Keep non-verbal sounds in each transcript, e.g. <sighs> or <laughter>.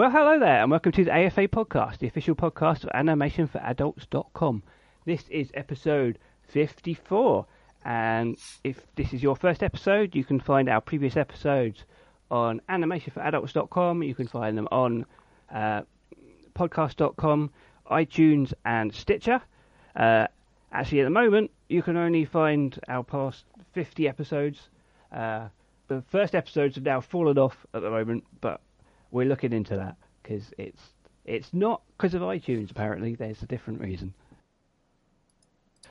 Well, hello there, and welcome to the AFA podcast, the official podcast of animationforadults.com. This is episode 54, and if this is your first episode, you can find our previous episodes on animationforadults.com. You can find them on uh, podcast.com, iTunes, and Stitcher. Uh, actually, at the moment, you can only find our past 50 episodes. Uh, the first episodes have now fallen off at the moment, but we're looking into that because it's it's not because of iTunes. Apparently, there's a different reason.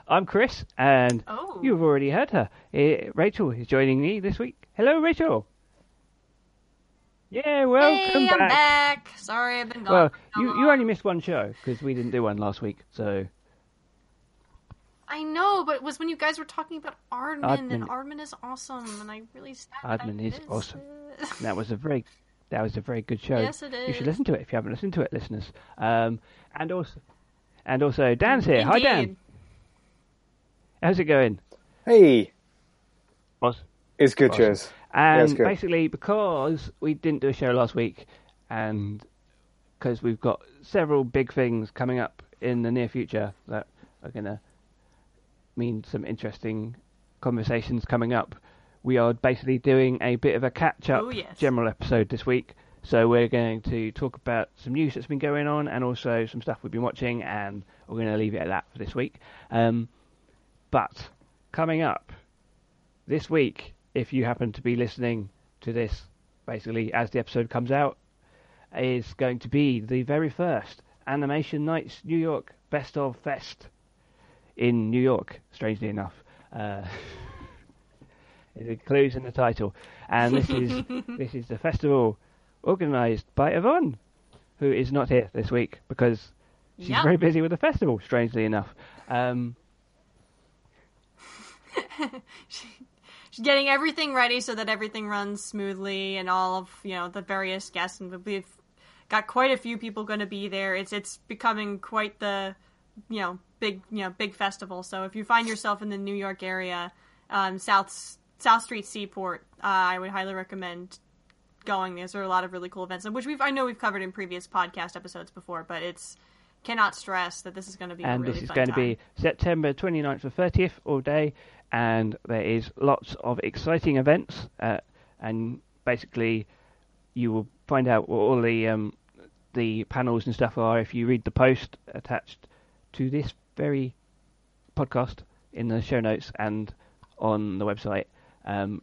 I'm Chris, and Oh. you've already heard her. Eh, Rachael is joining me this week. Hello, Rachael. Yeah, welcome hey, I'm back. back. Sorry, I've been gone. Well, you you only missed one show because we didn't do one last week. So I know, but it was when you guys were talking about Aardman, and. Aardman is awesome, and I really sad is awesome. <laughs> that was a very that was a very good show. Yes, it You should listen to it if you haven't listened to it, listeners. Um, and also and also Dan's here. Hi, Dan. How's it going? Hey, Boss. it's good, Awesome. cheers. And it's good. basically, because we didn't do a show last week, and because we've got several big things coming up in the near future that are going to mean some interesting conversations coming up, we are basically doing a bit of a catch up Oh, yes. general episode this week. So we're going to talk about some news that's been going on and also some stuff we've been watching, and we're going to leave it at that for this week. Um, but coming up this week, if you happen to be listening to this, basically as the episode comes out, is going to be the very first Animation Nights New York Best of Fest in New York. Strangely enough, uh, <laughs> it includes in the title, and this is <laughs> this is the festival organised by Yvonne, who is not here this week because she's Yep. very busy with the festival. Strangely enough. Um, <laughs> She's getting everything ready so that everything runs smoothly, and all of you know the various guests, and we've got quite a few people going to be there. It's it's becoming quite the you know big you know big festival. So if you find yourself in the New York area, um, South South Street Seaport, uh, I would highly recommend going. There's are a lot of really cool events, which we've I know we've covered in previous podcast episodes before, but it's cannot stress that this is going to be and really this is going to be September 29th to 30th all day, and there is lots of exciting events, uh, and basically you will find out what all the um, the panels and stuff are if you read the post attached to this very podcast in the show notes and on the website. Um,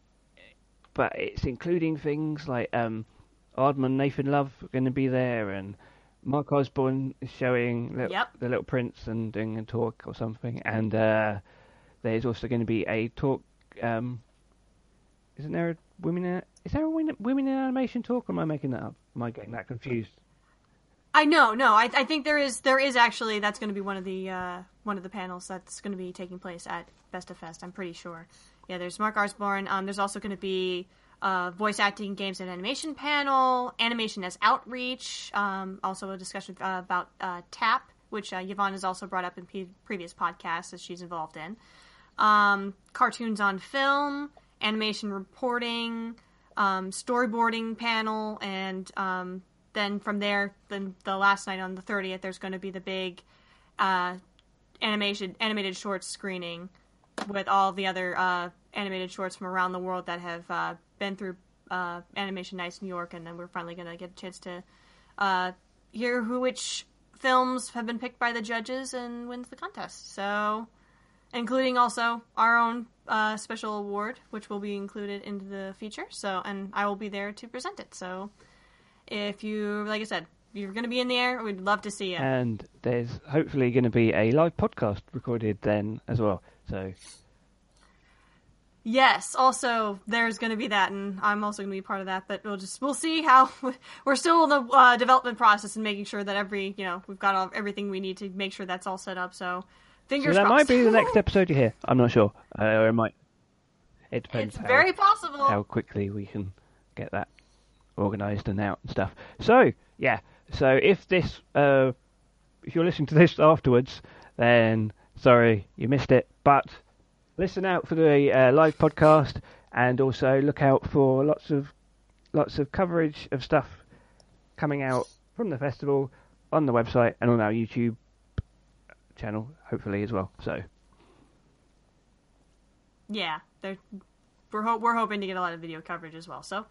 but it's including things like um, Aardman, Nathan Love are going to be there, and Mark Osborne is showing Little, Yep. the Little Prince and doing a talk or something, and uh, there's also going to be a talk. Um, isn't there a women? In, is there a women women in animation talk? Or am I making that up? Am I getting that confused? I know, no, I, I think there is there is actually that's going to be one of the uh, one of the panels that's going to be taking place at Best of Fest. I'm pretty sure. Yeah, there's Mark Osborne. Um, there's also going to be uh, voice acting, games, and animation panel, animation as outreach. Um, also a discussion uh, about uh, TAP, which uh, Yvonne has also brought up in pe- previous podcasts that she's involved in. Um, cartoons on film, animation reporting, um, storyboarding panel, and um, then from there, then the last night on the 30th, there's going to be the big uh, animation animated short screening with all the other uh, animated shorts from around the world that have uh, been through uh, Animation Nights New York, and then we're finally going to get a chance to uh, hear who which films have been picked by the judges and wins the contest. So, including also our own uh, special award, which will be included into the feature. So, and I will be there to present it. So, if you, like I said, you're going to be in the air, we'd love to see you. And there's hopefully going to be a live podcast recorded then as well. So Yes. Also, there's going to be that, and I'm also going to be part of that. But we'll just we'll see how <laughs> we're still in the uh, development process and making sure that every you know we've got all, everything we need to make sure that's all set up. So, So fingers that crossed. might be the next <laughs> episode you hear. I'm not sure. Uh, or it might. It depends It's how, very possible. how quickly we can get that organised and out and stuff. So yeah. So if this, uh, if you're listening to this afterwards, then sorry you missed it. But listen out for the uh, live podcast and also look out for lots of lots of coverage of stuff coming out from the festival on the website and on our YouTube channel, hopefully as well. So Yeah, they're, we're ho- we're hoping to get a lot of video coverage as well. So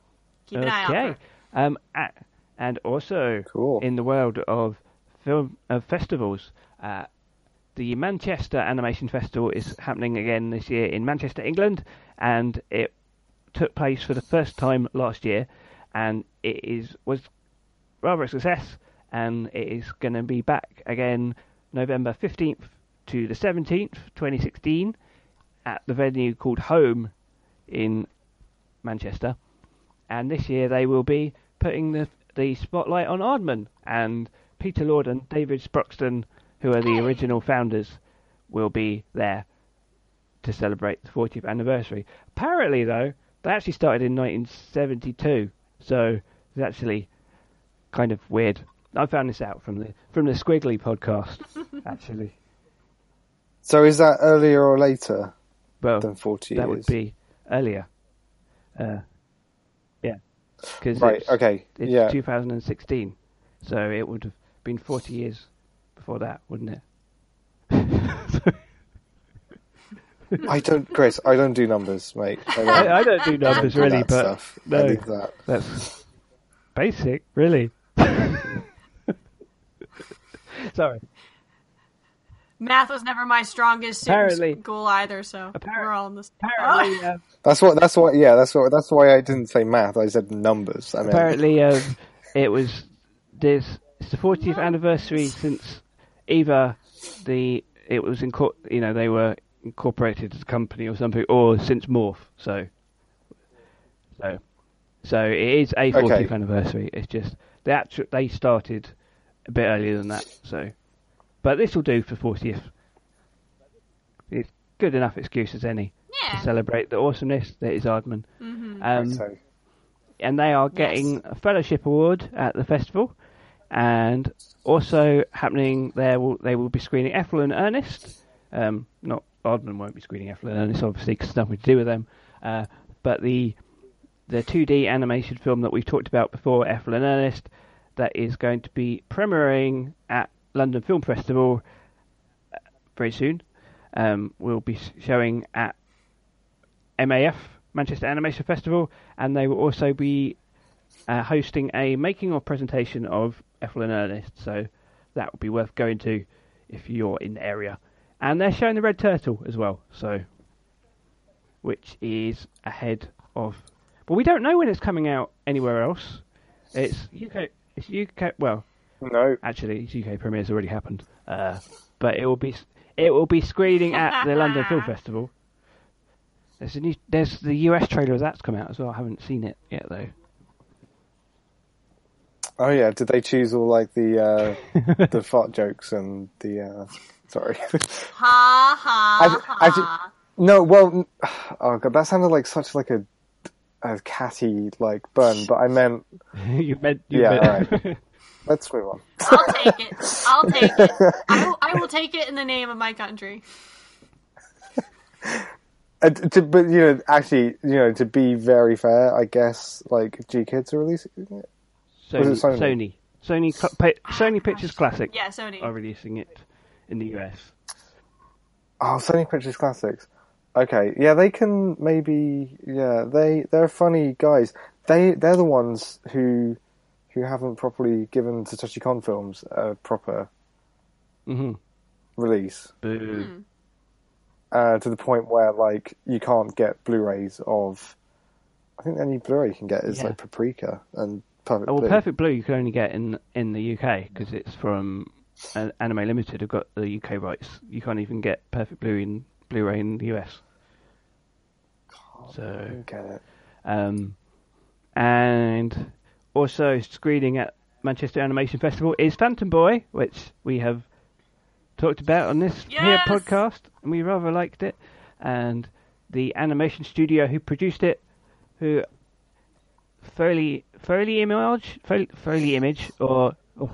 keep an eye out. okay, For, um, a- and also Cool. in the world of film of festivals. Uh, the Manchester Animation Festival is happening again this year in Manchester, England, and it took place for the first time last year, and it is was rather a success, and it is going to be back again November fifteenth to the seventeenth, twenty sixteen, at the venue called Home in Manchester, and this year they will be putting the the spotlight on Aardman and Peter Lord and David Sproxton, who are the original founders, will be there to celebrate the 40th anniversary. Apparently, though, they actually started in 1972, so it's actually kind of weird. I found this out from the from the Skwigly podcast, <laughs> actually. So is that earlier or later Well, than 40 that years? would be earlier. Uh, yeah, because Right, it's, okay, it's yeah. 2016, so it would have been 40 years before that, wouldn't it? <laughs> I don't, Chris. I don't do numbers, mate. I <laughs> don't, I, I don't do numbers do really, that but stuff. I no, that. that's basic, really. <laughs> Sorry. math was never my strongest Apparently- goal either. So Appar- we're all in this. Apparently, uh, That's what. That's what. Yeah. That's what. That's why I didn't say math. I said numbers. I mean, apparently, um, it was this. It's the 40th anniversary since either the it was in you know they were incorporated as a company or something, or since Morph. So, so, so it is a 40th Okay. anniversary. It's just they actually they started a bit earlier than that. So, but this will do for 40th. It's good enough excuse as any Yeah. to celebrate the awesomeness that is Aardman. Mm-hmm. Um, so, and they are getting a fellowship award at the festival, and also happening there will they will be screening Ethel and Ernest. Um, not Aardman won't be screening Ethel and Ernest, obviously, because it's nothing to do with them. Uh, but the the 2D animated film that we've talked about before, Ethel and Ernest, that is going to be premiering at London Film Festival uh, very soon. Um, will be showing at MAF, Manchester Animation Festival, and they will also be uh, hosting a making of presentation of Ethel and Ernest. So that would be worth going to if you're in the area. And they're showing the Red Turtle as well, so which is ahead of. But we don't know when it's coming out anywhere else. It's UK. It's UK. Well, no. actually, its UK premiere's already happened. Uh, but it will be it will be screening at the <laughs> London Film Festival. There's a new, there's the US trailer of that's come out as well. I haven't seen it yet though. Oh yeah. Did they choose all like the uh, <laughs> the fart jokes and the? Uh, sorry. <laughs> Ha ha I- ha. I ju- no. Well. Oh god, that sounded like such like a a catty like burn. But I meant. <laughs> you meant you Yeah, meant. Let's move on. I'll take it. I'll take it. I will, I will take it in the name of my country. Uh, to, but you know, actually, you know, to be very fair, I guess like GKIDS are releasing it. Sony, Was it Sony? Sony, Sony, Sony Pictures Classic Yeah, Sony. are releasing it in the US. Oh, Sony Pictures Classics. Okay, yeah, they can maybe. Yeah, they they're funny guys. They they're the ones who who haven't properly given Satoshi Kon films a proper hmm release Boo. uh, to the point where like you can't get Blu-rays of. I think the only Blu-ray you can get is Yeah. like Paprika and Perfect Oh, well, Blue. Perfect Blue you can only get in in the UK because it's from uh, Anime Limited. Have got the UK rights. You can't even get Perfect Blue in Blu-ray in the US. So, Don't get it. um, and also screening at Manchester Animation Festival is Phantom Boy, which we have talked about on this here podcast, and we rather liked it. And the animation studio who produced it, who Foley Foley Image, Foley, Foley Image, or, or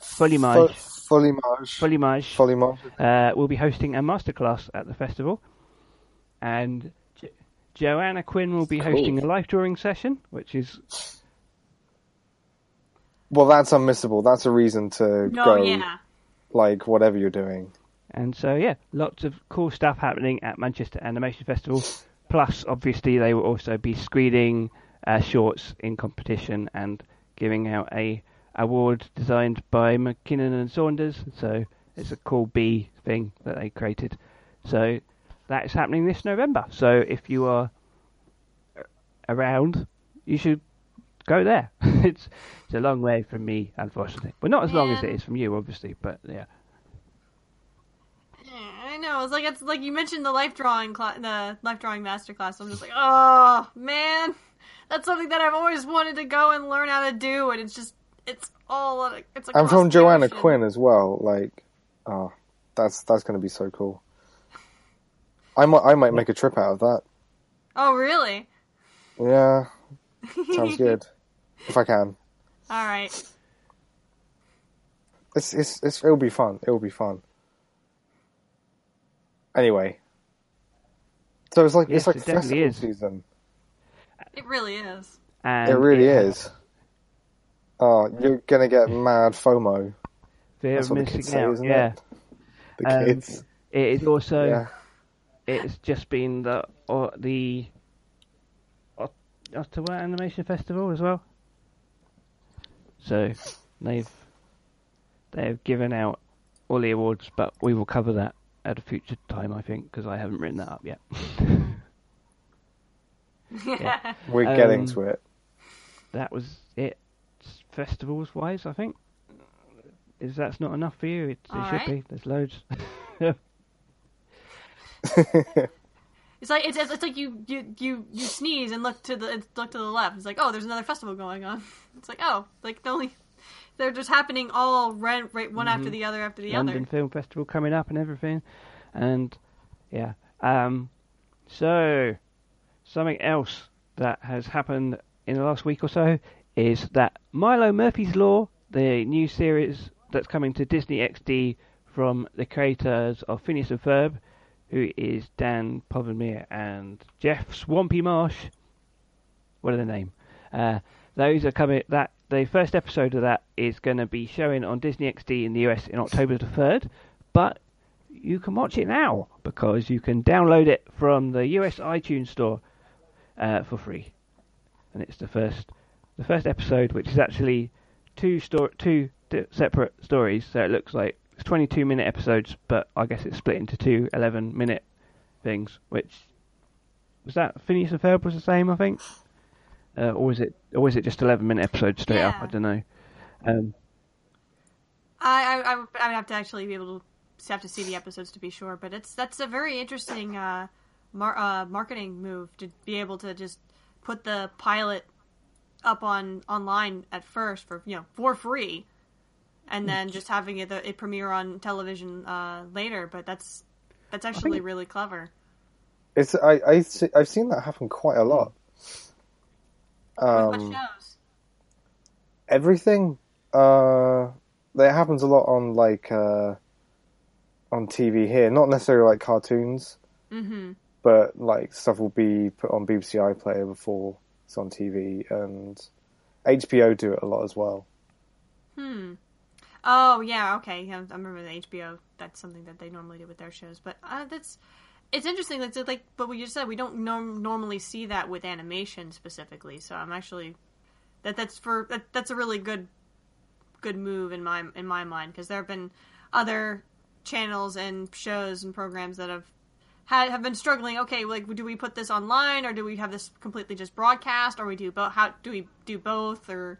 Folimage, Fo- Folimage. Folimage, Folimage. uh, will be hosting a masterclass at the festival, and jo- Joanna Quinn will be Cool. hosting a life drawing session, which is Well, that's unmissable. That's a reason to No, go. yeah. Like whatever you're doing. And so, yeah, lots of cool stuff happening at Manchester Animation Festival. Plus, obviously, they will also be screening uh, shorts in competition and giving out a award designed by Mackinnon and Saunders. So it's a cool B thing that they created. So that is happening this November. So if you are around, you should go there. <laughs> it's it's a long way from me, unfortunately. Well, not as long as it is from you, obviously, but yeah. Yeah, I know. It's like it's like you mentioned the life drawing cla- the life drawing master class. I'm just like, oh man, that's something that I've always wanted to go and learn how to do, and it's just it's all it's. Like I'm from Joanna. Quinn as well. Like, oh, that's that's going to be so cool. I might I might make a trip out of that. Oh really? Yeah, sounds <laughs> good. if I can, All right. it's it's, it's it'll be fun. It'll be fun. Anyway, so it's like Yes, it's like it festival is. season. It really is. And it really has is. Oh, you're gonna get mad FOMO. Fear That's of what the missing kids say, isn't yeah. it? The Um, kids. It is also yeah. it's just been the or the Ot- Ottawa Animation Festival as well. So they've they've given out all the awards, but we will cover that at a future time, I think, because I haven't written that up yet. <laughs> Yeah. We're um, getting to it. that was it, festivals wise. I think. Is that's not enough for you? It, it should right. be. There's loads. <laughs> It's like it's, it's like you, you you you sneeze and look to the look to the left. It's like oh, there's another festival going on. <laughs> It's like oh, like the only they're just happening all right, right one after the other after the London other. Film Festival coming up and everything, and yeah. Um, so something else that has happened in the last week or so is that Milo Murphy's Law, the new series that's coming to Disney XD from the creators of Phineas and Ferb, who is Dan Povenmire and Jeff Swampy Marsh. What are the name? Uh, those are coming. That the first episode of that is going to be showing on Disney XD in the US in October the third, but you can watch it now because you can download it from the US iTunes store uh, for free, and it's the first the first episode, which is actually two sto- two di- separate stories. So it looks like it's 22 minute episodes, but I guess it's split into two 11 minute things. Which was that Phineas and Ferb was the same, I think, uh, or was it or was it just 11 minute episodes straight up? I don't know. Um, I, I I would have to actually be able to have to see the episodes to be sure, but it's that's a very interesting uh, mar- uh, marketing move to be able to just put the pilot up on online at first for you know for free, and then just having it it premiere on television uh, later. But that's that's actually it- really clever. It's I I see, I've seen that happen quite a lot. Um, shows? everything. Uh, that happens a lot on like uh, on TV here. Not necessarily like cartoons, Mm-hmm. But like stuff will be put on BBC iPlayer before it's on TV, and HBO do it a lot as well. Hmm. Oh yeah, okay. I remember the HBO. That's something that they normally do with their shows. But uh, that's it's interesting. That's like, but we just said we don't norm- normally see that with animation specifically. So I'm actually that that's for that, that's a really good good move in my in my mind because there have been other channels and shows and programs that have had have been struggling. Okay, like do we put this online or do we have this completely just broadcast or we do both? How do we do both or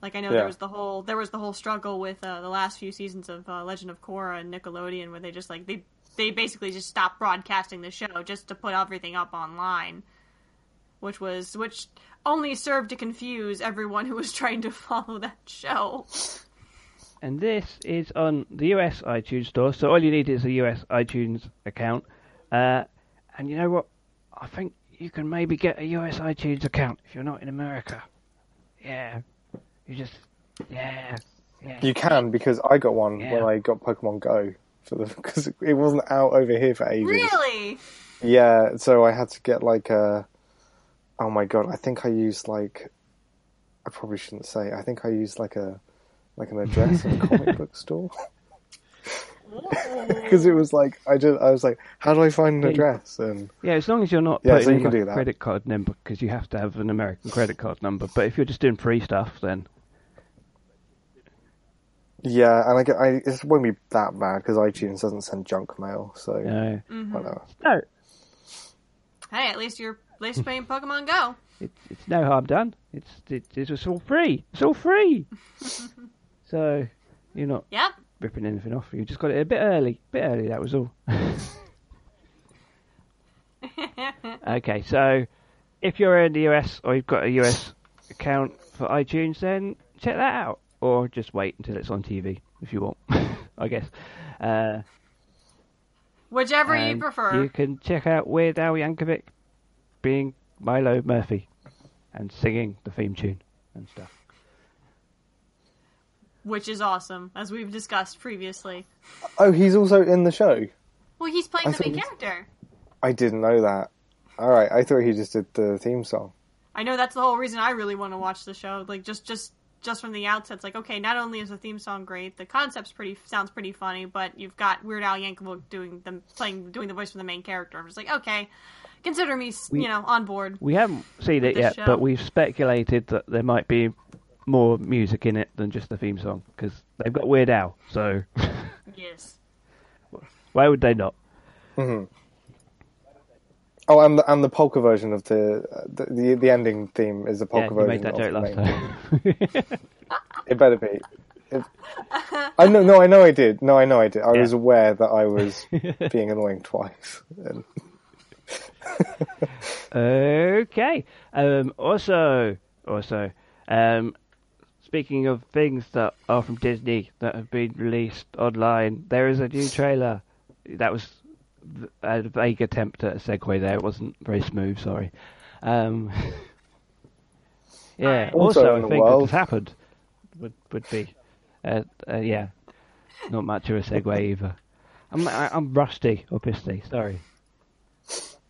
like I know Yeah. there was the whole there was the whole struggle with uh, the last few seasons of uh, Legend of Korra and Nickelodeon where they just like they they basically just stopped broadcasting the show just to put everything up online, which was which only served to confuse everyone who was <laughs> trying to follow that show. and this is on the US iTunes store. So all you need is a US iTunes account. Uh, and you know what? I think you can maybe get a US iTunes account if you're not in America. Yeah, you just yeah yeah. You can because I got one Yeah. when I got Pokemon Go for the <laughs> because it wasn't out over here for ages. Really? Yeah, so I had to get like a. Oh my god! I think I used like. I probably shouldn't say. I think I used like a like an address in a comic <laughs> book store. <laughs> Because <laughs> it was like I just I was like, how do I find an address? And Yeah, as long as you're not Yeah, putting so you in can like do a that. credit card number because you have to have an American credit card number. But if you're just doing free stuff, then yeah, and I get I it won't be that bad because iTunes doesn't send junk mail, so no, mm-hmm. whatever. no, Hey, at least you're at least playing Pokemon Go. it's it's no harm done. It's it, it's all free. It's all free. <laughs> so you're not Yep. Ripping anything off. You just got it a bit early. bit early. That was all. <laughs> okay, so if you're in the US or you've got a US account for iTunes, then check that out, or just wait until it's on TV if you want. <laughs> I guess. Uh, Whichever you prefer. You can check out Weird Al Yankovic being Milo Murphy and singing the theme tune and stuff. Which is awesome, as we've discussed previously. Oh, he's also in the show. Well, he's playing I the main character. I didn't know that. All right, I thought he just did the theme song. I know that's the whole reason I really want to watch the show. Like just just just from the outset, it's like okay, not only is the theme song great, the concept's pretty sounds pretty funny, but you've got Weird Al Yankovic doing them playing doing the voice for the main character. I'm just like okay, consider me We- you know on board. We haven't seen it yet, show. but we've speculated that there might be more music in it than just the theme song because they've got Weird Al, so Yes. why would they not? Oh, and the, and the polka version of the, uh, the the the ending theme is a Yeah, polka you version made that of joke the last time. theme. It better be. It, I know, no, I know, I did. No, I know, I did. I Yeah. was aware that I was <laughs> being annoying twice. And, <laughs> Okay. Um, also, also, um, speaking of things that are from Disney that have been released online, there is a new trailer. That was a vague attempt at a segue there. It wasn't very smooth. Sorry. Um, <laughs> yeah. Also, Also a in the thing that world- has happened would would be, uh, uh, yeah, not much of a segue either. I'm I, I'm rusty, obviously. Sorry.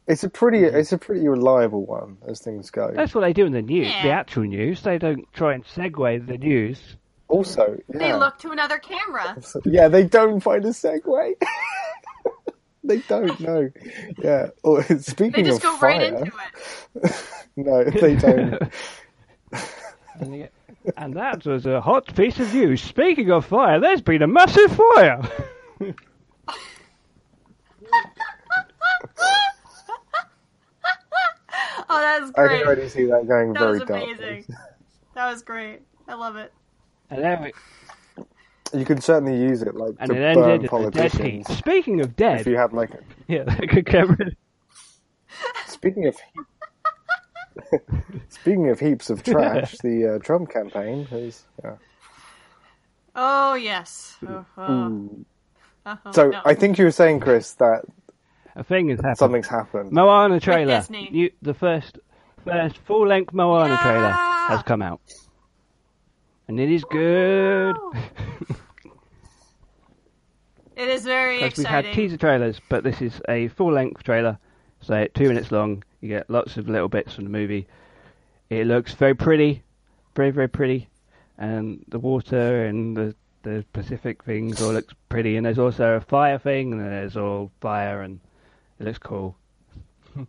It's a pretty, mm-hmm. it's a pretty reliable one as things go. That's what they do in the news, the actual news. They don't try and segue the news. Also, yeah, They look to another camera. <laughs> Yeah, they don't find a segue. <laughs> they don't know. Yeah. Or, oh, <laughs> speaking They just of go fire, right into it. no, they don't. And, they- and that was a hot piece of news. Speaking of fire, there's been a massive fire. Oh, that's I can already see that going That very was dark. amazing. That was great. I love it. and then it, You could certainly use it like and to it burn ended in a dead politicians. Speaking of death. If you had <laughs> like, a, yeah, good camera. speaking of, <laughs> speaking of heaps of trash, the uh, Trump campaign has. Yeah. Oh yes. Oh, oh. Oh, So no. I think you were saying, Chris, that A thing has happened. something's happened. Moana trailer. Disney. You, the first, first full length Moana trailer has come out, and it is good. <laughs> it is very Because we've had teaser trailers, but this is a full length trailer, so two minutes long. You get lots of little bits from the movie. It looks very pretty, very very pretty, and the water and the the Pacific things all looks pretty. And there's also a fire thing, and there's all fire, and it looks cool. <laughs>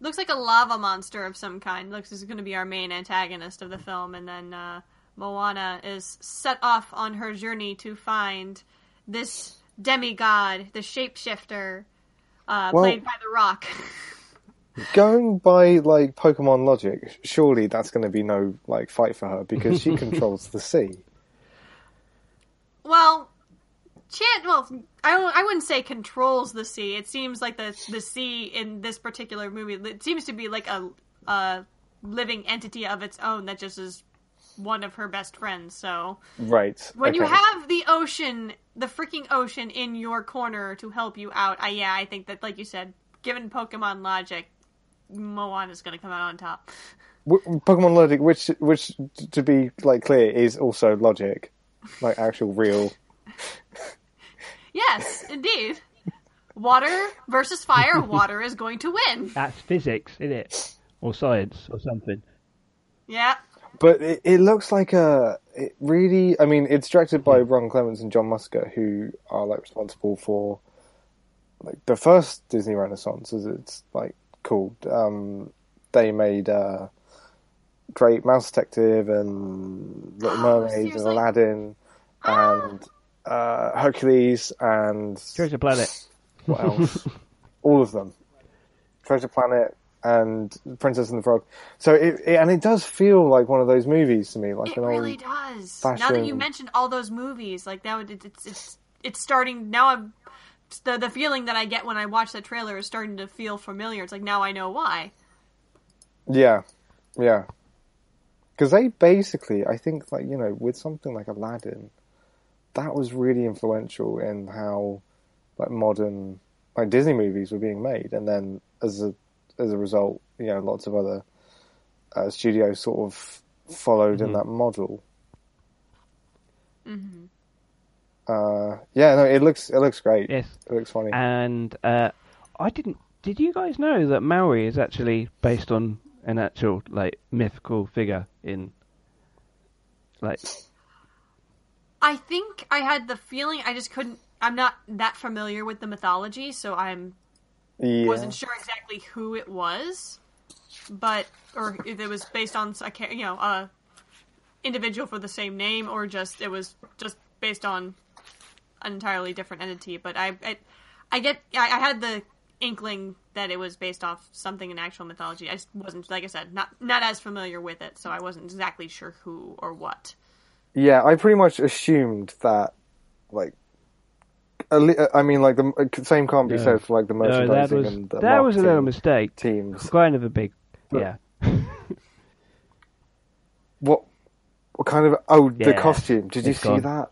Looks like a lava monster of some kind. Looks is going to be our main antagonist of the film, and then uh, Moana is set off on her journey to find this demigod, the shapeshifter, uh, Well- played by The Rock. <laughs> Going by like Pokemon logic, surely that's going to be no like fight for her because she <laughs> controls the sea. well, Chan, well, I don't, I wouldn't say controls the sea. It seems like the the sea in this particular movie it seems to be like a a living entity of its own that just is one of her best friends. So Right. when you have the ocean, the freaking ocean in your corner to help you out, I yeah, I think that like you said, given Pokemon logic, Moana's going to come out on top. Pokemon logic, which which to be like clear is also logic, like actual real. <laughs> Yes, indeed. Water versus fire, <laughs> water is going to win. That's physics, isn't it? Or science, or something. Yeah. but it, it looks like a it really. I mean, it's directed by Ron Clements and John Musker, who are like responsible for like the first Disney Renaissance, as it's like called. Um, they made uh, Great Mouse Detective and <gasps> Little Oh, Mermaid and seriously? Aladdin <gasps> and uh, Hercules and Treasure Planet. what else? <laughs> All of them. Treasure Planet and Princess and the Frog. So it, it and it does feel like one of those movies to me, like It an really old. does. Now that you mentioned all those movies, like now it, it's it's it's starting. Now I'm the the feeling that I get when I watch that trailer is starting to feel familiar. It's like now I know why. Yeah, yeah. Because they basically, I think, like you know, with something like Aladdin, that was really influential in how like modern like Disney movies were being made, and then as a as a result, you know, lots of other uh, studios sort of followed in that model. Mm-hmm. Uh, yeah, no, it looks it looks great. Yes. It looks funny. And uh, I didn't. Did you guys know that Maui is actually based on an actual like mythical figure in like I think I had the feeling I just couldn't. I'm not that familiar with the mythology, so I'm yeah. wasn't sure exactly who it was, but or if it was based on a you know a individual for the same name, or just it was just based on an entirely different entity. But I I, I get I, I had the inkling that it was based off something in actual mythology. I just wasn't like I said not not as familiar with it, so I wasn't exactly sure who or what. Yeah, I pretty much assumed that, like, a li- I mean, like the uh, same can't be No. said for like the merchandising no, that merchandising was and the that was a little mistake. teams. Kind of a big yeah. <laughs> What, what kind of? Oh, the costume. Did you see gone. that?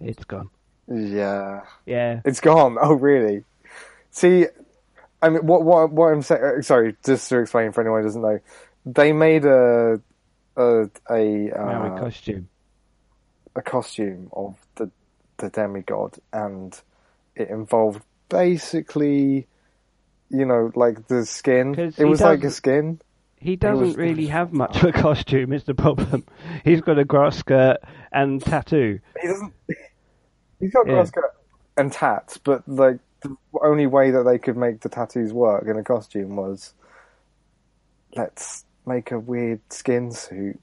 it's gone. Yeah, Yeah. it's gone. <laughs> Oh, really? See, I mean, what what what I'm saying? Sorry, just to explain for anyone who doesn't know, they made a a a Maui uh, costume. A costume of the the demigod, and it involved basically, you know, like the skin. It was like a skin. He doesn't it really was- <laughs> have much of a costume. Is the problem? <laughs> He's got a grass skirt and tattoo. He doesn't. He's got Yeah. grass skirt and tats, but like the only way that they could make the tattoos work in a costume was let's make a weird skin suit,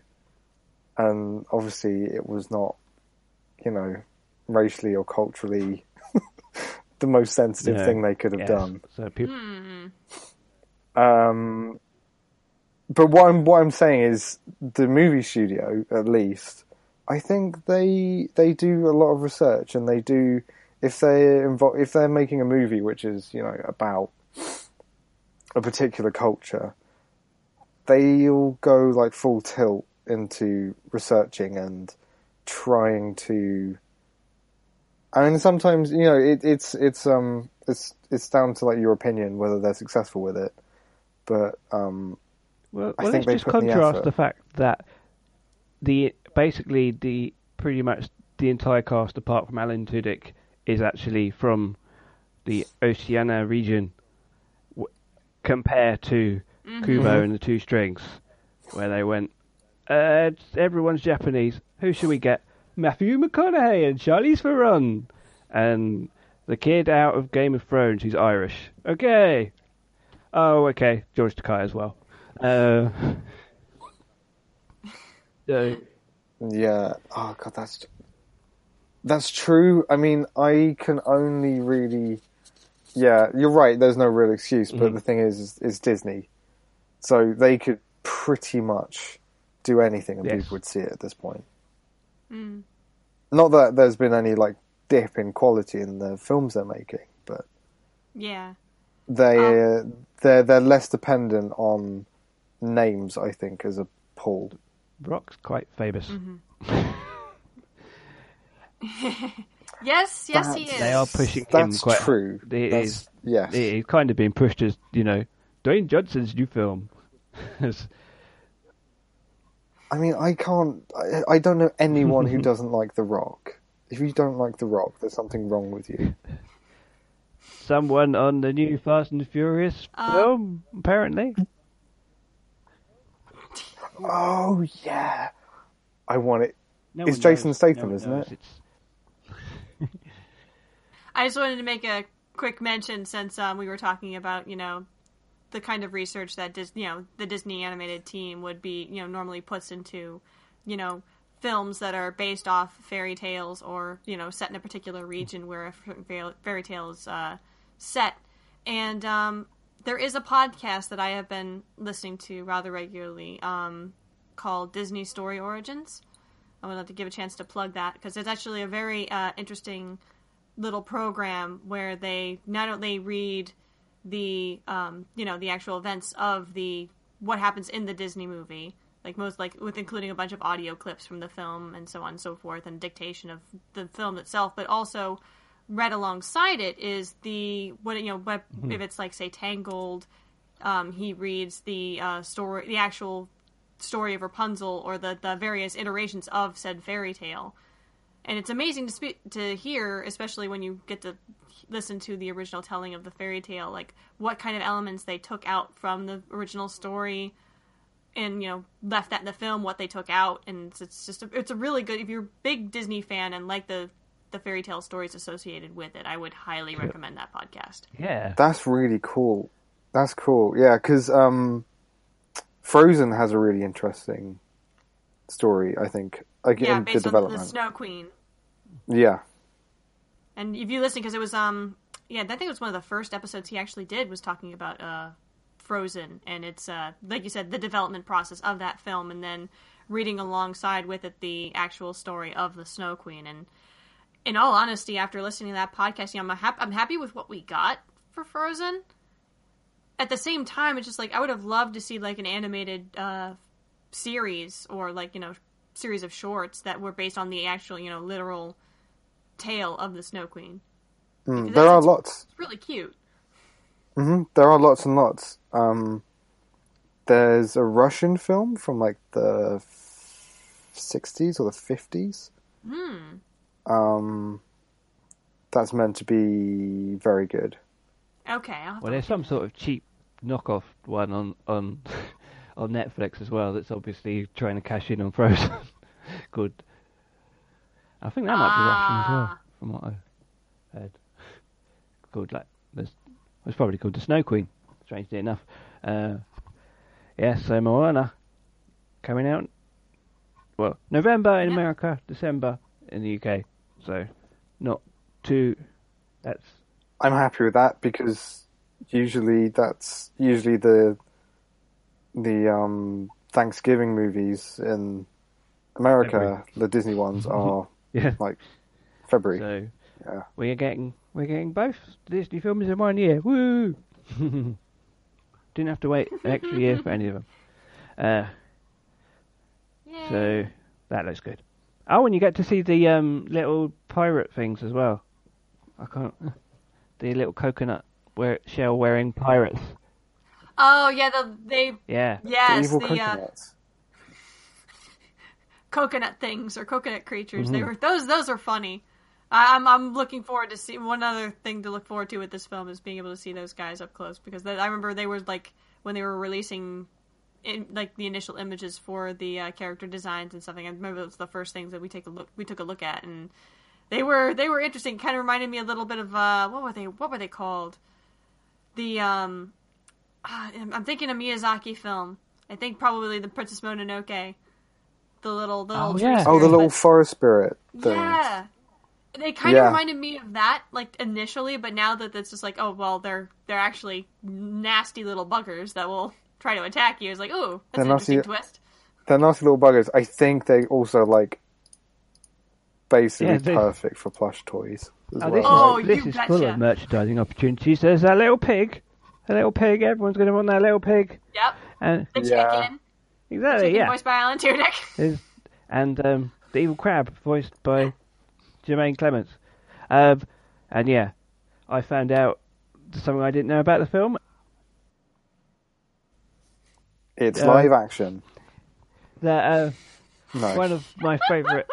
and obviously it was not, you know, racially or culturally <laughs> the most sensitive No. thing they could have Yes. done. So people. Um, but what I'm what I'm saying is the movie studio, at least, I think they they do a lot of research and they do if they involve if they're making a movie which is you know about a particular culture, they'll go like full tilt into researching and trying to. I mean, sometimes you know it, it's it's um it's it's down to like your opinion whether they're successful with it, but um Well, I well think let's they just put in the contrast the fact that the basically the pretty much the entire cast apart from Alan Tudyk is actually from the Oceania region, w- compared to Kubo and the Two Strings, where they went, uh, everyone's Japanese. Who should we get? Matthew McConaughey and Charlize Theron, and the kid out of Game of Thrones he's Irish. Okay. Oh, okay. George Takei as well. Uh, <laughs> so, Yeah. Oh god, that's that's true. I mean, I can only really. Yeah, you're right. There's no real excuse, but Mhm. the thing is, is, is Disney, so they could pretty much do anything and Yes. people would see it at this point. Mm. Not that there's been any like dip in quality in the films they're making, but Yeah. they Um, uh, they're they're less dependent on names. I think as a pool. Rock's quite famous. Mm-hmm. <laughs> <laughs> Yes, yes, he is. They are pushing him That's quite. true. It That's, is. Yes. It is kind of being pushed as you know, Dwayne Johnson's new film. <laughs> As- I mean, I can't. I, I don't know anyone who <laughs> doesn't like The Rock. If you don't like The Rock, there's something wrong with you. Someone on the new Fast and Furious Uh, film, apparently. Oh yeah, I want it. No It's one Jason knows. Statham, one isn't knows. it? It's <laughs> I just wanted to make a quick mention since um, we were talking about you know the kind of research that you know the Disney animated team would be you know normally puts into you know films that are based off fairy tales or you know set in a particular region where a fa- fairy tale is uh, set and um, there is a podcast that I have been listening to rather regularly um, called Disney Story Origins. I would like to give a chance to plug that because it's actually a very uh, interesting little program where they not only read the um, you know the actual events of the what happens in the Disney movie, like most like with including a bunch of audio clips from the film and so on and so forth, and dictation of the film itself, but also read alongside it is the what you know what if it's like say Tangled, um, he reads the uh, story, the actual story of Rapunzel or the the various iterations of said fairy tale and it's amazing to spe- to hear, especially when you get to listen to the original telling of the fairy tale, like what kind of elements they took out from the original story, and you know left that in the film, what they took out, and it's, it's just a, it's a really good. If you're a big Disney fan and like the the fairy tale stories associated with it, I would highly recommend that podcast. yeah. That's really cool. That's cool. Yeah, because um, Frozen has a really interesting story. I think like Yeah, in the based on the. Snow Queen. yeah, And if you listen, because it was um yeah, I think it was one of the first episodes he actually did was talking about uh Frozen and it's uh like you said the development process of that film and then reading alongside with it the actual story of the Snow Queen and in all honesty, after listening to that podcast, you know, I'm hap- I'm happy with what we got for Frozen. At the same time, it's just like I would have loved to see like an animated uh series or like you know series of shorts that were based on the actual you know literal tale of the Snow Queen. Mm, there are lots. It's really cute. hmm There are lots and lots. Um, there's a Russian film from like the '60s or the '50s. Hmm. Um, that's meant to be very good. Okay. I'll Well, there's some sort of cheap knockoff one on on <laughs> on Netflix as well. That's obviously trying to cash in on Frozen. <laughs> Good. I think that might be Russian as well, Ah. from what I heard. Called like there's it's probably called the Snow Queen. Strangely enough. Uh, yeah, so Moana coming out. Well, November in Yep. America, December in the UK. So not too. That's I'm happy with that because usually that's usually the the um, Thanksgiving movies in America, February. the Disney ones <laughs> are yeah. like February. So Yeah. we're getting we're getting both Disney films in one year. Woo! <laughs> Didn't have to wait an extra year for any of them. Uh, Yay. so that looks good. Oh, and you get to see the um, little pirate things as well. I can't. The little coconut wear, shell wearing pirates. Oh yeah, the they Yeah. The yes evil the uh, coconut things or coconut creatures. Mm-hmm. They were those those are funny. I'm I'm looking forward to see one other thing to look forward to with this film is being able to see those guys up close because they, I remember they were like when they were releasing. In, like the initial images for the uh, character designs and something. I remember it was the first things that we take a look we took a look at, and they were they were interesting. Kind of reminded me a little bit of uh, what were they what were they called? The um, ah, I'm I'm thinking a Miyazaki film. I think probably the Princess Mononoke. The little the Oh, little yeah. tree Oh, the little but- forest spirit thing. yeah. They kind Yeah. of reminded me of that, like initially, but now that it's just like, oh well, they're they're actually nasty little buggers that will try to attack you. It's like, oh, that's They're an nasty- interesting twist. They're nasty little buggers. I think they also like basically Yeah, they- perfect for plush toys as Oh, well. this Oh, is, this you is full of merchandising opportunities. There's that little pig. A little pig. Everyone's going to want that little pig. Yep, And the Yeah. chicken, exactly, chicken yeah. voiced by Alan Tudyk. <laughs> There's, and um, the evil crab, voiced by Jemaine Clements. Um, and yeah, I found out something I didn't know about the film. It's Uh, live action. That uh, No. one of my favourite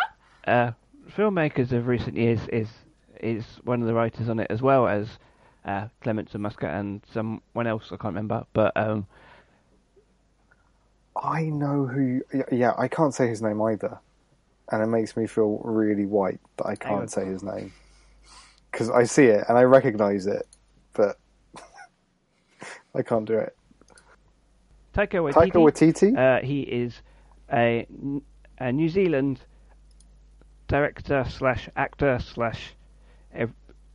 uh, filmmakers of recent years is is one of the writers on it, as well as uh, Clements and Musker and someone else I can't remember. But um, I know who. Yeah, I can't say his name either, and it makes me feel really white that I can't say his name because I see it and I recognise it, but <laughs> I can't do it. Taika Waititi. Taika Waititi. Uh, he is a, a New Zealand director slash actor slash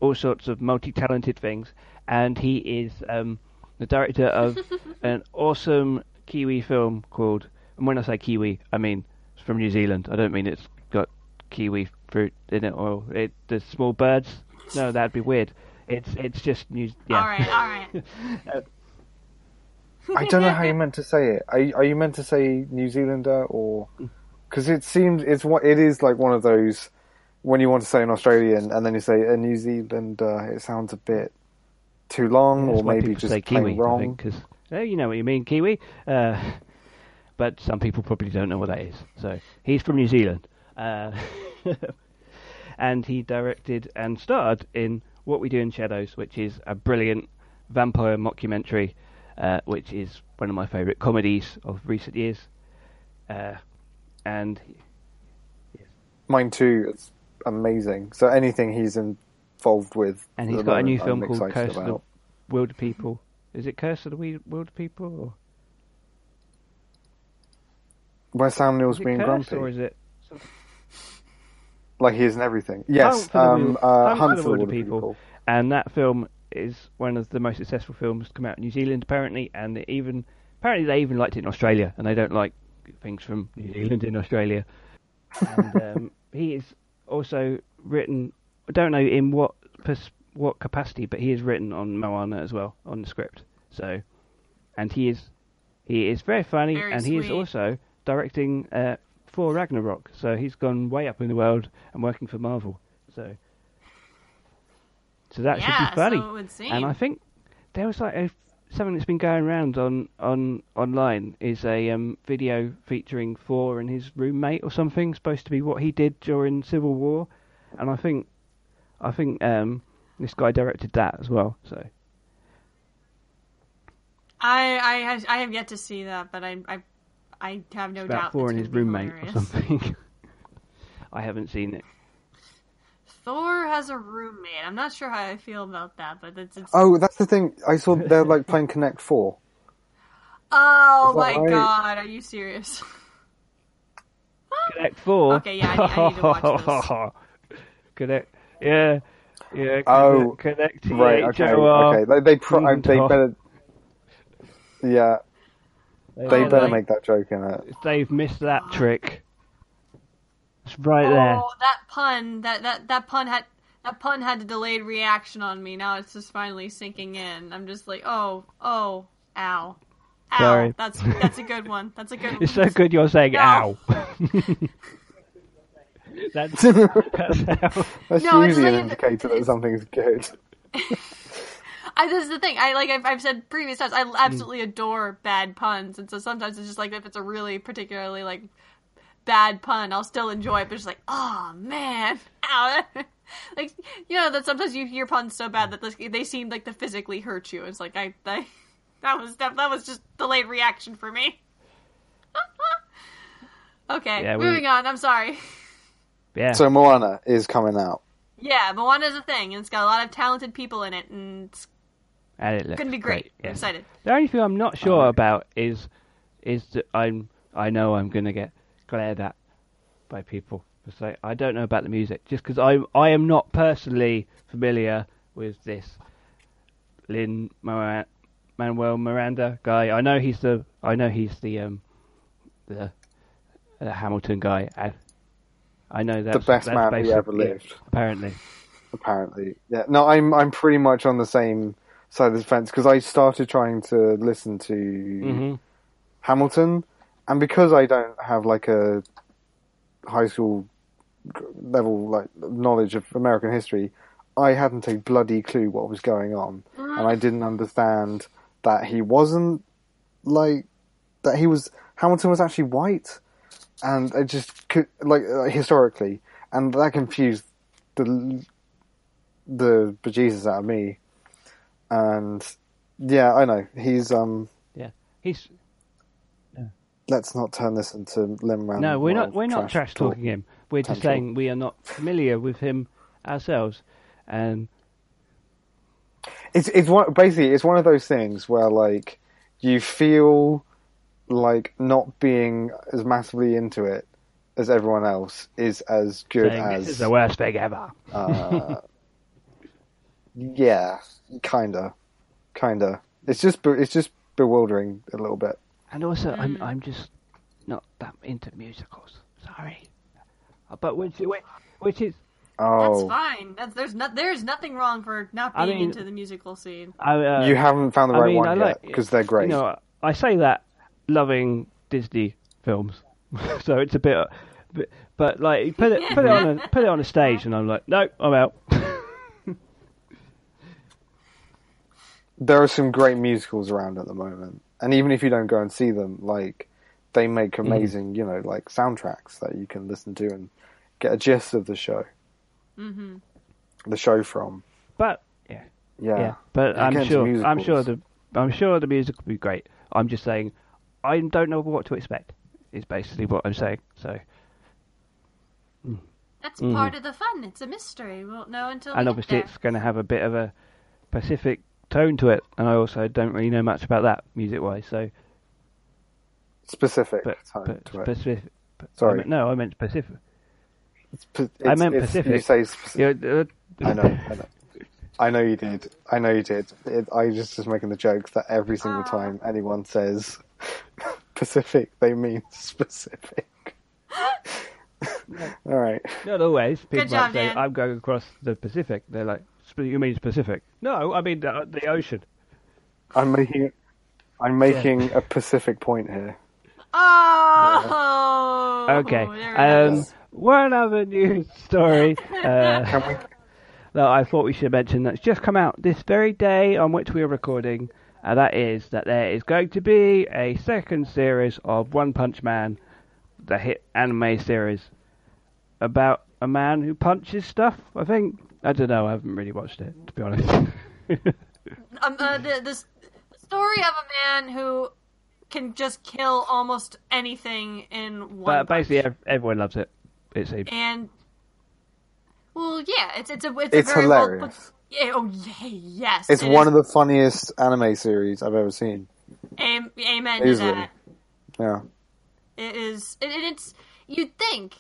all sorts of multi-talented things, and he is um, the director of <laughs> an awesome Kiwi film called. And when I say Kiwi, I mean it's from New Zealand. I don't mean it's got kiwi fruit in it or it, the small birds. No, that'd be weird. It's it's just New. Yeah. All right, all right. <laughs> I don't know how you meant to say it. Are, you- are you meant to say New Zealander or because it seems it's what it is like one of those when you want to say an Australian and then you say a New Zealander, it sounds a bit too long That's or maybe just say plain Kiwi, wrong. Because you know what you mean, Kiwi. Uh, but some people probably don't know what that is. So he's from New Zealand, uh, <laughs> and he directed and starred in What We Do in Shadows, which is a brilliant vampire mockumentary, uh, which is one of my favourite comedies of recent years. Uh, and Mine too. It's amazing. So anything he's involved with, and he's got a new film I'm called Curse of the about. Wilderpeople. Is it Curse of the Wi- Wilderpeople? Or Where Sam Neill's being grumpy, or is it like he is in everything. Yes, Hunt for the um, uh, Hunt for the Wilder Wilderpeople. People. and that film is one of the most successful films to come out in New Zealand apparently, and it even apparently they even liked it in Australia, and they don't like things from New Zealand in Australia. And um, <laughs> he is also written. I don't know in what pers- what capacity, but he is written on Moana as well on the script. So, and he is he is very funny, Very and he is also directing uh, for Ragnarok. So he's gone way up in the world and working for Marvel. So. So that yeah, should be funny. so it would seem. And I think there was like a, something that's been going around on, on online is a um, video featuring Thor and his roommate or something supposed to be what he did during Civil War, and I think I think um, this guy directed that as well. So I, I have- I have yet to see that, but I I, I have no doubt Thor and his roommate or something. <laughs> I haven't seen it. Thor has a roommate. I'm not sure how I feel about that, but it's, it's Oh, that's the thing. I saw they're like <laughs> playing Connect Four. oh my right? god, are you serious? Connect Four. Okay, yeah, I need- I need to watch this. <laughs> Connect. Yeah. Yeah. Oh, Connect. Connect Right. Okay. THOR. Okay. They they, pro- uh, they better. Yeah, they Oh, better like- make that joke in it. They've missed that trick. It's right there. Oh, that pun that that that pun had that pun had a delayed reaction on me. Now it's just finally sinking in. I'm just like, oh, oh, ow. Ow. Sorry. That's that's a good one. That's a good <laughs> one. It's so good you're saying <laughs> <laughs> No. ow. that's, that's how. That's No, it's usually an indicator that something's good. I, this is the thing. I like I've, I've said previous times. I Mm. absolutely adore bad puns, and so sometimes it's just like if it's a really particularly like bad pun, I'll still enjoy it. But it's like, oh man, <laughs> ow. <laughs> like you know that sometimes you hear puns so bad that they seem like to physically hurt you. It's like I, I <laughs> that was that, that was just delayed reaction for me. okay, Yeah, we- moving on. I'm sorry. Yeah. So Moana is coming out. Yeah, Moana is a thing, and it's got a lot of talented people in it, and it's and it gonna be great. yeah. I'm excited. The only thing I'm not sure Oh. about is is that I'm I know I'm gonna get glared at by people for say I don't know about the music just because I I am not personally familiar with this Lin Manuel Miranda guy. I know he's the I know he's the um the, Hamilton guy. I, I know that's the best that's man who ever lived. apparently. Apparently, yeah. No, I'm I'm pretty much on the same side of the fence because I started trying to listen to hmm Hamilton, and because I don't have like a high school level like knowledge of American history, I hadn't a bloody clue what was going on, and I didn't understand that he wasn't like that he was Hamilton was actually white, and it just could like uh, historically, and that confused the the bejesus out of me, and yeah, I know. He's um Yeah, he's let's not turn this into Manuel. No, we're not. We're not trash talking him. We're just saying we are not familiar with him ourselves, and It's it's one basically it's one of those things where like you feel like not being as massively into it as everyone else is as good saying as this is the worst thing ever. uh, yeah, kinda, kinda. It's just it's just bewildering a little bit. And also, I'm I'm just not that into musicals. Sorry, Uh, but which which, which is That's Oh, fine. That's, there's no, there's nothing wrong for not I being mean- into the musical scene. I, uh, you haven't found the I right mean, I one like yet because they're great. You know, I say that loving Disney films, <laughs> so it's a bit, but, but like put it <laughs> put it on a, put it on a stage, and I'm like, no, I'm out. <laughs> there are some great musicals around at the moment, and even if you don't go and see them, like they make Mm. amazing, you know, like soundtracks that you can listen to and get a gist of the show. Mm-hmm. The show from, but yeah, yeah, yeah, but I'm sure I'm sure the I'm sure the music will be great. I'm just saying, I don't know what to expect. Is basically what I'm saying. So, That's part of the fun. It's a mystery. We won't know until we Mm-hmm. and get obviously there. it's going to have a bit of a Pacific tone to it, and I also don't really know much about that music wise. So, specific but, time but to it. Pacific. Sorry. I meant, no, I meant Pacific. It's, pa- I meant Pacific. You say specific. Yeah, uh, I know, I know. I know you did. I know you did. It, I just was making the joke that every single Ah. time anyone says <laughs> Pacific, they mean specific. <laughs> All right. Not always. People Good job, might say, Dan. I'm going across the Pacific. They're like, "Sp- you mean Pacific? No, I mean the, the ocean. I'm making I'm making a Pacific point here. Oh. Okay. there it Um, is. one other news story <laughs> uh, Can we? that I thought we should mention that's just come out this very day on which we are recording, and that is that there is going to be a second series of One Punch Man, the hit anime series, about a man who punches stuff. I think. I don't know. I haven't really watched it to be honest. <laughs> um, uh, the, the story of a man who can just kill almost anything in one. but basically, ev- everyone loves it. It seems. and well, yeah, it's it's a it's, It's a very well put- hilarious. yeah, oh yeah, yes, It's it one is. of the funniest anime series I've ever seen. Am- amen to that. Yeah. It is, and it's you'd think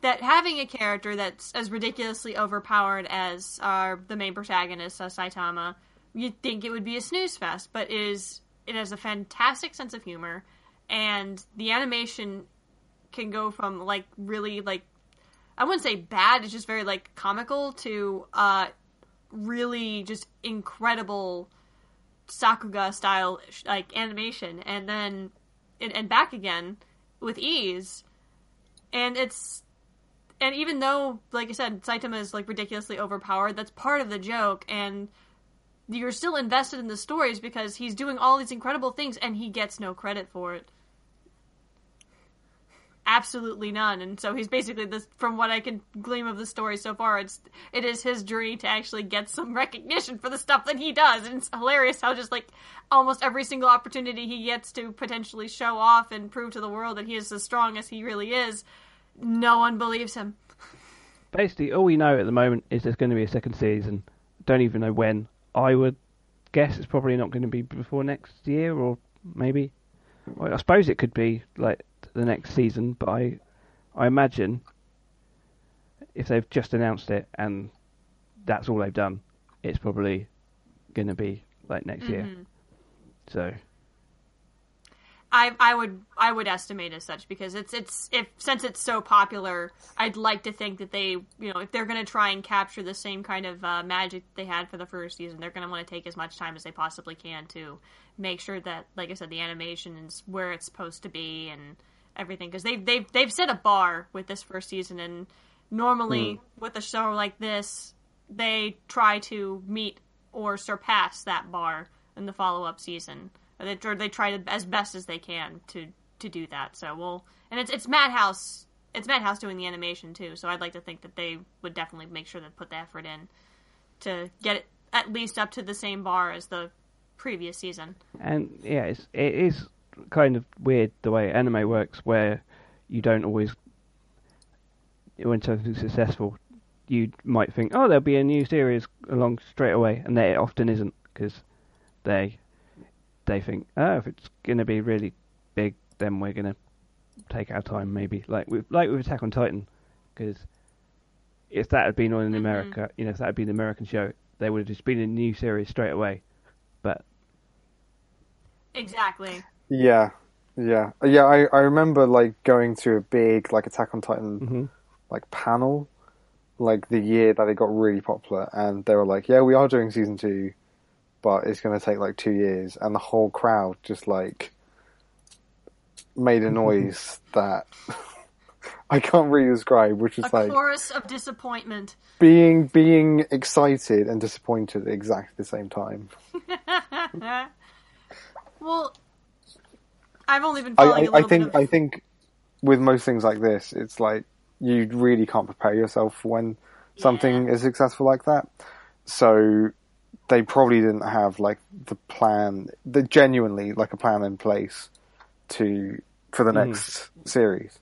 that having a character that's as ridiculously overpowered as the main protagonist, uh, Saitama, you'd think it would be a snooze fest, but it is it has a fantastic sense of humor, and the animation can go from like really like I wouldn't say bad, it's just very like comical to uh really just incredible Sakuga style like animation, and then and, and back again with ease. And it's and even though, like I said, Saitama is like ridiculously overpowered, that's part of the joke, and you're still invested in the stories because he's doing all these incredible things and he gets no credit for it. Absolutely none, and so he's basically this. From what I can glean of the story so far, it's it is his journey to actually get some recognition for the stuff that he does, and it's hilarious how just like almost every single opportunity he gets to potentially show off and prove to the world that he is as strong as he really is, no one believes him. Basically, all we know at the moment is there's going to be a second season. Don't even know when. I would guess it's probably not going to be before next year, or maybe. I suppose it could be like the next season, but I, I imagine if they've just announced it and that's all they've done, it's probably going to be like next year. Mm-hmm. So I I would I would estimate as such because it's it's if since it's so popular, I'd like to think that they you know if they're going to try and capture the same kind of uh, magic they had for the first season, they're going to want to take as much time as they possibly can to make sure that, like I said, the animation is where it's supposed to be and everything because they've they've they've set a bar with this first season and normally with a show like this they try to meet or surpass that bar in the follow up season. Or they, or they try as best as they can to to do that. So we'll and it's it's Madhouse. It's Madhouse doing the animation too. So I'd like to think that they would definitely make sure to put the effort in to get it at least up to the same bar as the previous season. and yeah, it's, it is kind of weird the way anime works, where you don't always when something's successful, you might think, oh, there'll be a new series along straight away, and there it often isn't because they they think, oh, if it's gonna be really big, then we're gonna take our time, maybe like with like with Attack on Titan, because if that had been on in Mhm. America, you know, if that had been an American show, there would have just been a new series straight away. But Exactly. Yeah, yeah, yeah. I, I remember like going to a big like Attack on Titan mhm. like panel, like the year that it got really popular, and they were like, "Yeah, we are doing season two, but it's going to take like two years," and the whole crowd just like made a mm-hmm. noise that <laughs> I can't really describe, which is A like chorus of disappointment. being being excited and disappointed at exactly the same time. <laughs> well, I've only been I, following a I, I little think bit of I think with most things like this, it's like you really can't prepare yourself for when something Yeah. is successful like that. So they probably didn't have like the plan, the genuinely like a plan in place to for the Mhm. next series.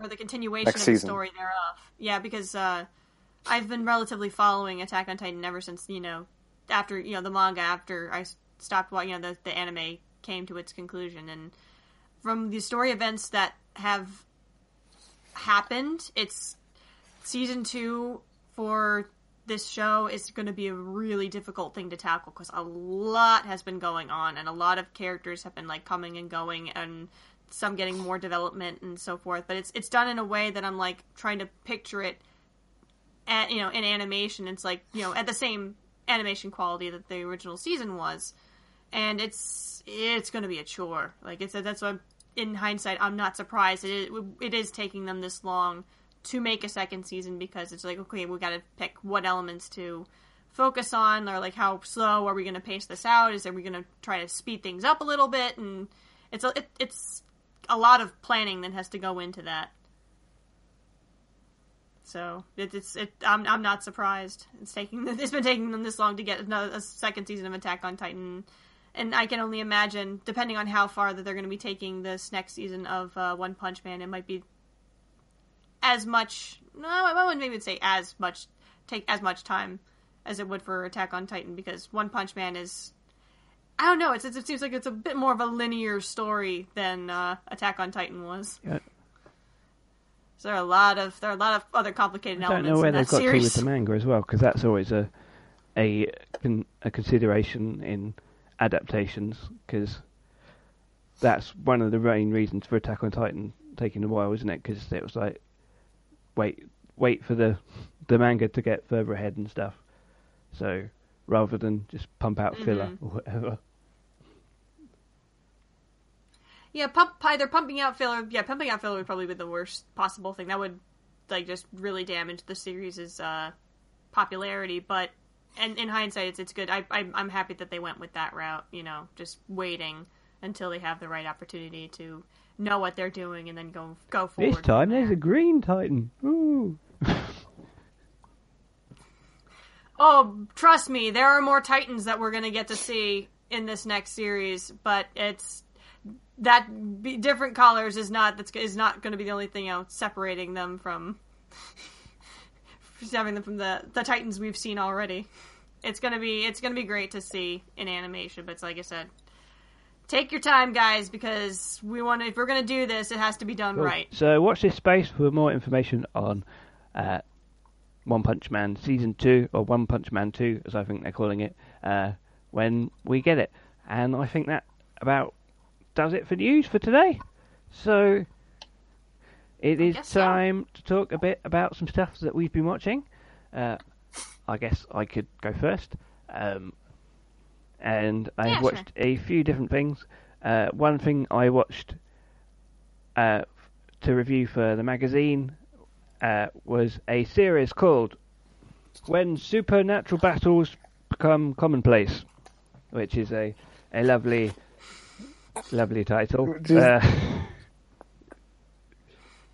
or the continuation Next of the story thereof. Yeah, because uh, I've been relatively following Attack on Titan ever since you know after you know the manga after I stopped watching. You know the the anime came to its conclusion, and from the story events that have happened, it's season two for this show is going to be a really difficult thing to tackle because a lot has been going on and a lot of characters have been like coming and going and some getting more development and so forth. But it's it's done in a way that I'm like trying to picture it at you know in animation. It's like you know at the same animation quality that the original season was. And it's it's going to be a chore. Like I said, that's why in hindsight I'm not surprised. It it is taking them this long to make a second season because it's like okay we got to pick what elements to focus on or like how slow are we going to pace this out? Is are we going to try to speed things up a little bit? And it's a, it, it's a lot of planning that has to go into that. So it, it's it I'm, I'm not surprised. It's taking <laughs> it's been taking them this long to get another a second season of attack on titan. And i can only imagine depending on how far that they're going to be taking this next season of uh, one punch man it might be as much no i wouldn't maybe say as much take as much time as it would for attack on titan because one punch man is i don't know it's, it seems like it's a bit more of a linear story than uh, attack on titan was Yeah. so there are a lot of there are a lot of other complicated I don't elements know where in they've got series. to with the manga as well, because that's always a a a consideration in adaptations, because that's one of the main reasons for Attack on Titan taking a while, isn't it? Because it was like wait wait for the the manga to get further ahead and stuff. So rather than just pump out filler Mhm. or whatever. Yeah, pump either pumping out filler. Yeah, pumping out filler would probably be the worst possible thing. That would like just really damage the series' uh, popularity. But and in hindsight, it's it's good. I, I I'm happy that they went with that route. You know, just waiting until they have the right opportunity to know what they're doing and then go go forward. This time there's a green Titan. Ooh. <laughs> Oh, trust me, there are more Titans that we're gonna get to see in this next series, but it's that be, different colors is not that's is not going to be the only thing you know separating them from <laughs> having them from the the Titans we've seen already. It's gonna be it's gonna be great to see in animation, but it's like I said, take your time, guys, because we want to. If we're gonna do this, it has to be done Cool. right. So watch this space for more information on uh, One Punch Man Season 2, or One Punch Man 2, as I think they're calling it, uh, when we get it. And I think that about does it for news for today. So it is guess so. time to talk a bit about some stuff that we've been watching. Uh, I guess I could go first. Um, and I've Yeah, sure. watched a few different things. Uh, one thing I watched uh, to review for the magazine uh, was a series called When Supernatural Battles Become Commonplace, which is a, a lovely, lovely title. Just- Uh, <laughs>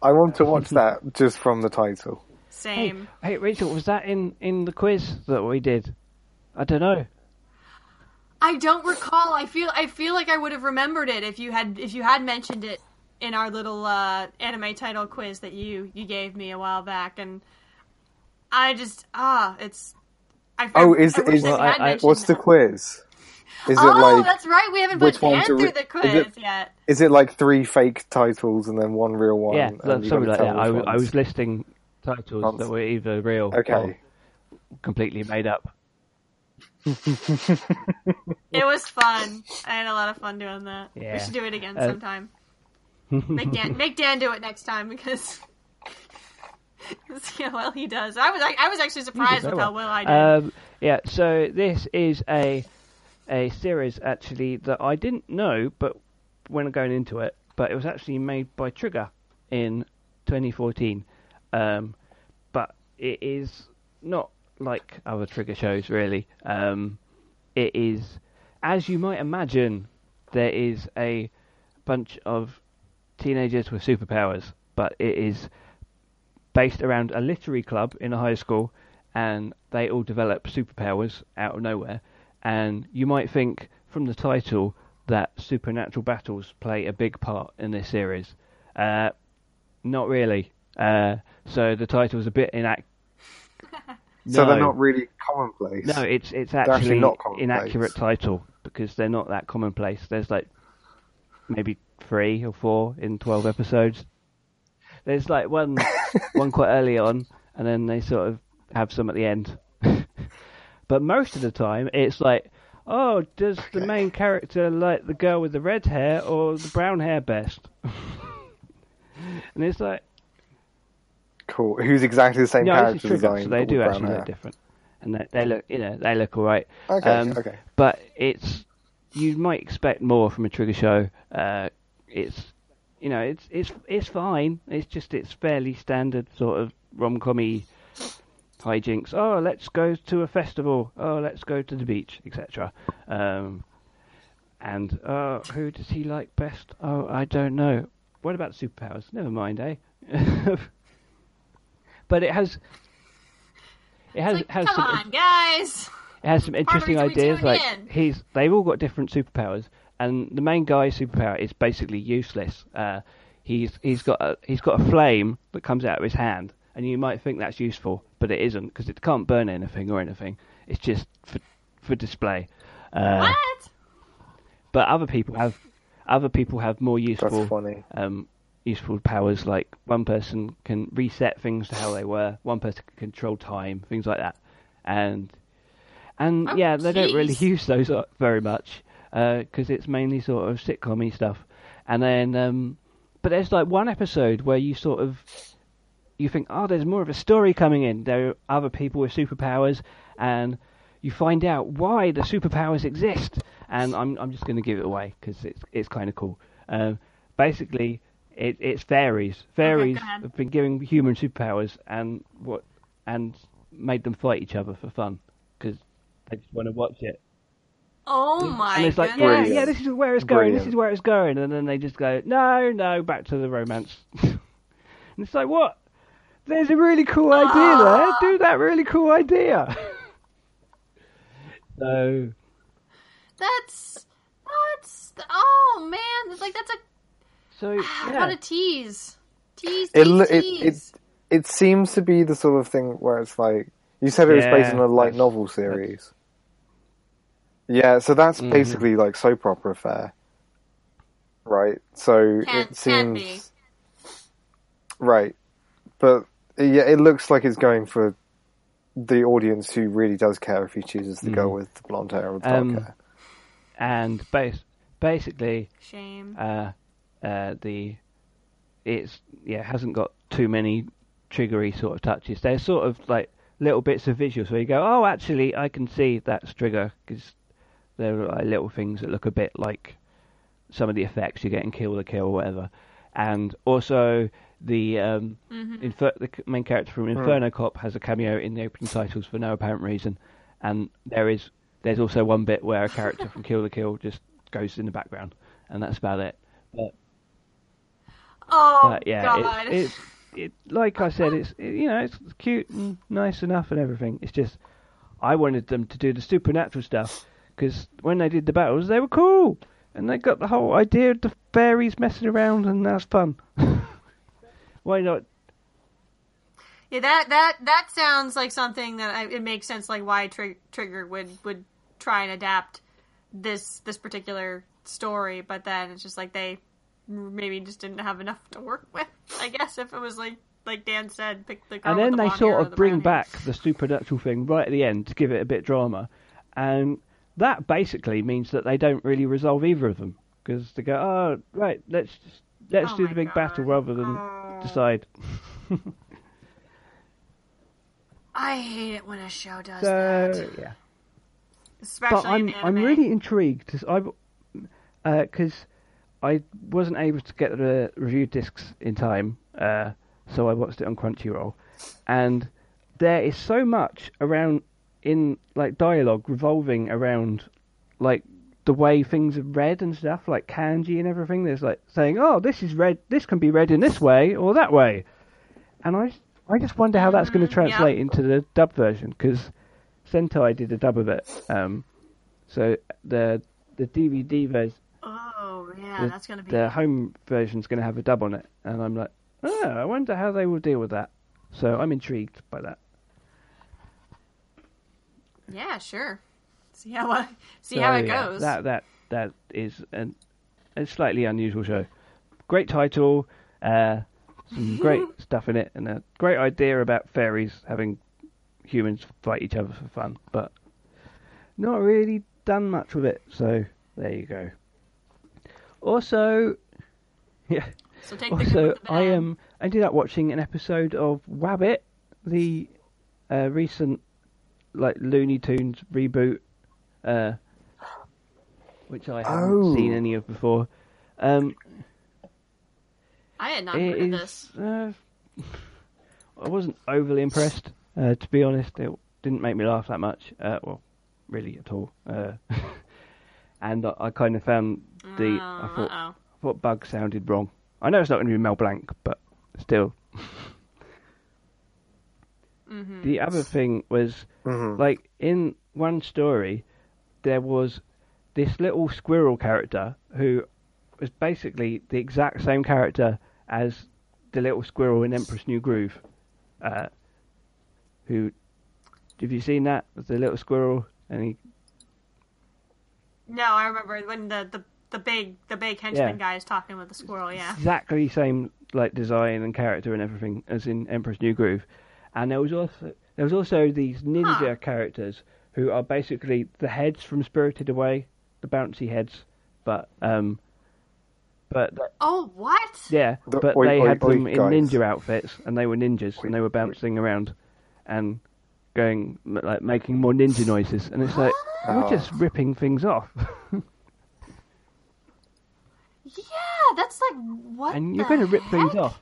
I want to watch that just from the title. hey, Same. hey, Rachel, was that in, in the quiz that we did? I don't know. I don't recall. I feel I feel like I would have remembered it if you had if you had mentioned it in our little uh, anime title quiz that you you gave me a while back, and I just ah, it's. I, Oh, I- is I is that I- I- mentioned what's the quiz? Is oh, it like that's right. We haven't which put one Dan to through re- the is quiz it- yet. is it like three fake titles and then one real one? yeah, and something like that. I, was- I was listing titles Months. that were either real or Okay. completely made up. <laughs> It was fun. I had a lot of fun doing that. Yeah. We should do it again Uh, sometime. Make Dan <laughs> make Dan do it next time because. <laughs> See how well he does. I was I, I was actually surprised with how well. well I did. Um, yeah, so this is a a series actually that I didn't know, but when going into it, but it was actually made by Trigger in 2014. Um, but it is not like other Trigger shows, really. Um, it is, as you might imagine, there is a bunch of teenagers with superpowers, but it is based around a literary club in a high school, and they all develop superpowers out of nowhere. And you might think from the title that supernatural battles play a big part in this series. Uh, not really. Uh, so the title is a bit inaccurate. So they're not really commonplace. No, it's it's actually actually inaccurate title because they're not that commonplace. There's like maybe three or four in twelve episodes. There's like one <laughs> one quite early on, and then they sort of have some at the end. <laughs> but most of the time, it's like, oh, does the main character like the girl with the red hair or the brown hair best? <laughs> and it's like, Cool. Who's exactly the same no, character design? so they do actually brown look different, and they, they look, you know, they look all right. Okay. Um, okay. but it's you might expect more from a trigger show. Uh, it's you know it's it's it's fine. It's just it's fairly standard sort of rom commy hijinks. Oh, let's go to a festival. Oh, let's go to the beach, etc. Um, and uh, who does he like best? Oh, I don't know. What about superpowers? Never mind, eh? <laughs> but it has. It has like, has come some on, guys. it has some interesting ideas. Like in. he's, they've all got different superpowers, and the main guy's superpower is basically useless. Uh, he's he's got a, he's got a flame that comes out of his hand, and you might think that's useful, but it isn't because it can't burn anything or anything. It's just for for display. Uh, what? but other people have other people have more useful That's funny. um, useful powers. Like one person can reset things to how they were. One person can control time, things like that. And and Oh, yeah, they don't really use those uh, very much because it's mainly sort of sitcom-y stuff. And then, um, but there's like one episode where you sort of you think, oh, there's more of a story coming in. There are other people with superpowers, and you find out why the superpowers exist. And I'm I'm just going to give it away because it's it's kind of cool. Um, basically, it, it's fairies. Fairies ahead. have been given human superpowers and what and made them fight each other for fun because they just want to watch it. Oh my and it's like, goodness. yeah, yeah, this is where it's going. This is where it's going. And then they just go, no, no, back to the romance. <laughs> and it's like, what? There's a really cool idea Ah. there. Do that really cool idea. <laughs> so That's that's oh man, it's like that's a So what yeah, a tease. Tease, It, tease, lo- it tease. it it seems to be the sort of thing where it's like you said it was based on a light novel series. Yeah, so that's Mhm. basically like soap opera fare, right? So Can- it can seems be. right, but yeah, it looks like it's going for the audience who really does care if he chooses to go Mhm. with the blonde hair or the dark Um, hair. and bas- basically, Shame. uh, uh, the it's yeah hasn't got too many triggery sort of touches. They're sort of like little bits of visuals where you go, oh, actually, I can see that's trigger because there are like little things that look a bit like some of the effects you get in Kill la Kill or whatever. And also the um, Mhm. Infer- the main character from Inferno Cop has a cameo in the opening titles for no apparent reason, and there is there's also one bit where a character from Kill la Kill just goes in the background, and that's about it. But, Oh but yeah, god. it's, it's it like I said, it's it, you know it's cute and nice enough and everything. It's just I wanted them to do the supernatural stuff because when they did the battles, they were cool, and they got the whole idea of the fairies messing around, and that's fun. <laughs> Why not? Yeah, that that that sounds like something that I, it makes sense. Like why Trig- Trigger would would try and adapt this this particular story, but then it's just like they maybe just didn't have enough to work with. I guess if it was like like Dan said, pick the and then the they sort of the bring back the supernatural thing right at the end to give it a bit of drama, and that basically means that they don't really resolve either of them because they go, oh right, let's just, let's Oh do the big battle rather than Oh. decide. I hate it when a show does So that, yeah. especially but I'm I'm really intrigued because uh, I because I wasn't able to get the review discs in time, uh, so I watched it on Crunchyroll, and there is so much around in like dialogue revolving around like the way things are read and stuff, like kanji and everything. There's like saying, "Oh, this is read. This can be read in this way or that way," and I I just wonder how that's going to Mhm, yeah. translate into the dub version because Sentai did a dub of it. Um, so the the DVD version, Oh yeah, the, that's gonna be the home version's going to have a dub on it, and I'm like, oh, I wonder how they will deal with that. So I'm intrigued by that. yeah, sure. See how see So, how it yeah, goes. That that that is an, a slightly unusual show. Great title, uh, some <laughs> great stuff in it, and a great idea about fairies having humans fight each other for fun, but not really done much with it. So there you go. Also, <laughs> yeah. so take the good Also, the bad. I um ended up watching an episode of Wabbit, the uh, recent like Looney Tunes reboot, uh, which I haven't Oh. seen any of before. Um, I had not it heard of is. this. Uh, <laughs> I wasn't overly impressed, uh, to be honest. It didn't make me laugh that much. Uh, well, really at all. <laughs> And I, I kind of found the. I thought Uh oh. I thought Bug sounded wrong. I know it's not going to be Mel Blanc, but still. Mm-hmm. The other thing was, Mhm. like, in one story, there was this little squirrel character who was basically the exact same character as the little squirrel in Emperor's New Groove. Uh, who, have you seen that? The little squirrel, and he No, I remember when the the, the big the big henchman Yeah. guy is talking with the squirrel. Yeah. exactly same like design and character and everything as in Emperor's New Groove. And there was also there was also these ninja Huh. characters who are basically the heads from Spirited Away, the bouncy heads, but um, but Oh what? yeah, The but oi, they oi, had oi them in guys. ninja outfits and they were ninjas and they were oi. bouncing around and going like making more ninja noises and it's like you're Oh. just ripping things off <laughs> Yeah, that's like what? and you're the going to rip things heck? off.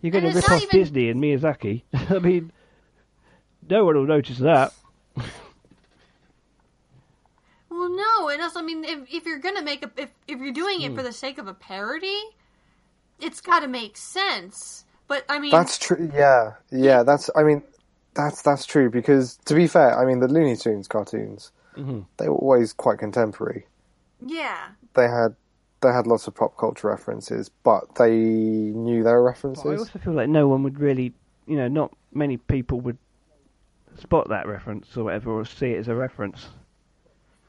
You're going And to it's rip not off even- Disney and Miyazaki. <laughs> I mean, no one will notice that. Well, no, and also, I mean, if, if you're gonna make a if if you're doing it Hmm. for the sake of a parody, it's got to make sense. But I mean, That's true. Yeah, yeah. That's. I mean, that's that's true because to be fair, I mean the Looney Tunes cartoons Mhm. they were always quite contemporary. yeah, They had they had lots of pop culture references, but they knew their But I references. also feel like no one would really, you know, not many people would spot that reference or whatever or see it as a reference.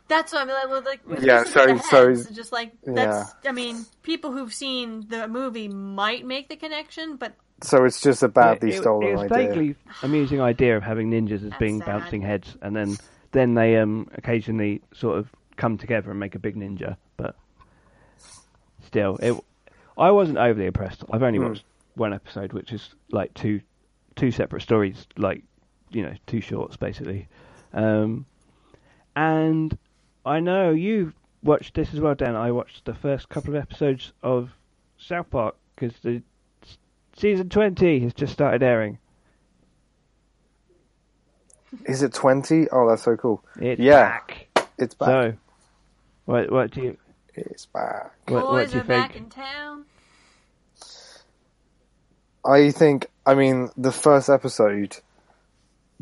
that's what I mean. Like, with, like Yeah, Beavis and so- so- just like that's. I mean, people who've seen the movie might make the connection, but So it's just a badly it, it, stolen it was idea. vaguely amusing idea of having ninjas as That's being sad. bouncing heads, and then then they um occasionally sort of come together and make a big ninja. But still, it I wasn't overly impressed. I've only Hmm. watched one episode, which is like two two separate stories, like you know, two shorts basically. Um, and I know you watched this as well, Dan. I watched the first couple of episodes of South Park because the s- season twenty has just started airing. Is it twenty? Oh, that's so cool. It's Yeah. back. It's back. So, what what do you It's back. what, what boys do you are back think? in town. I think. I mean, the first episode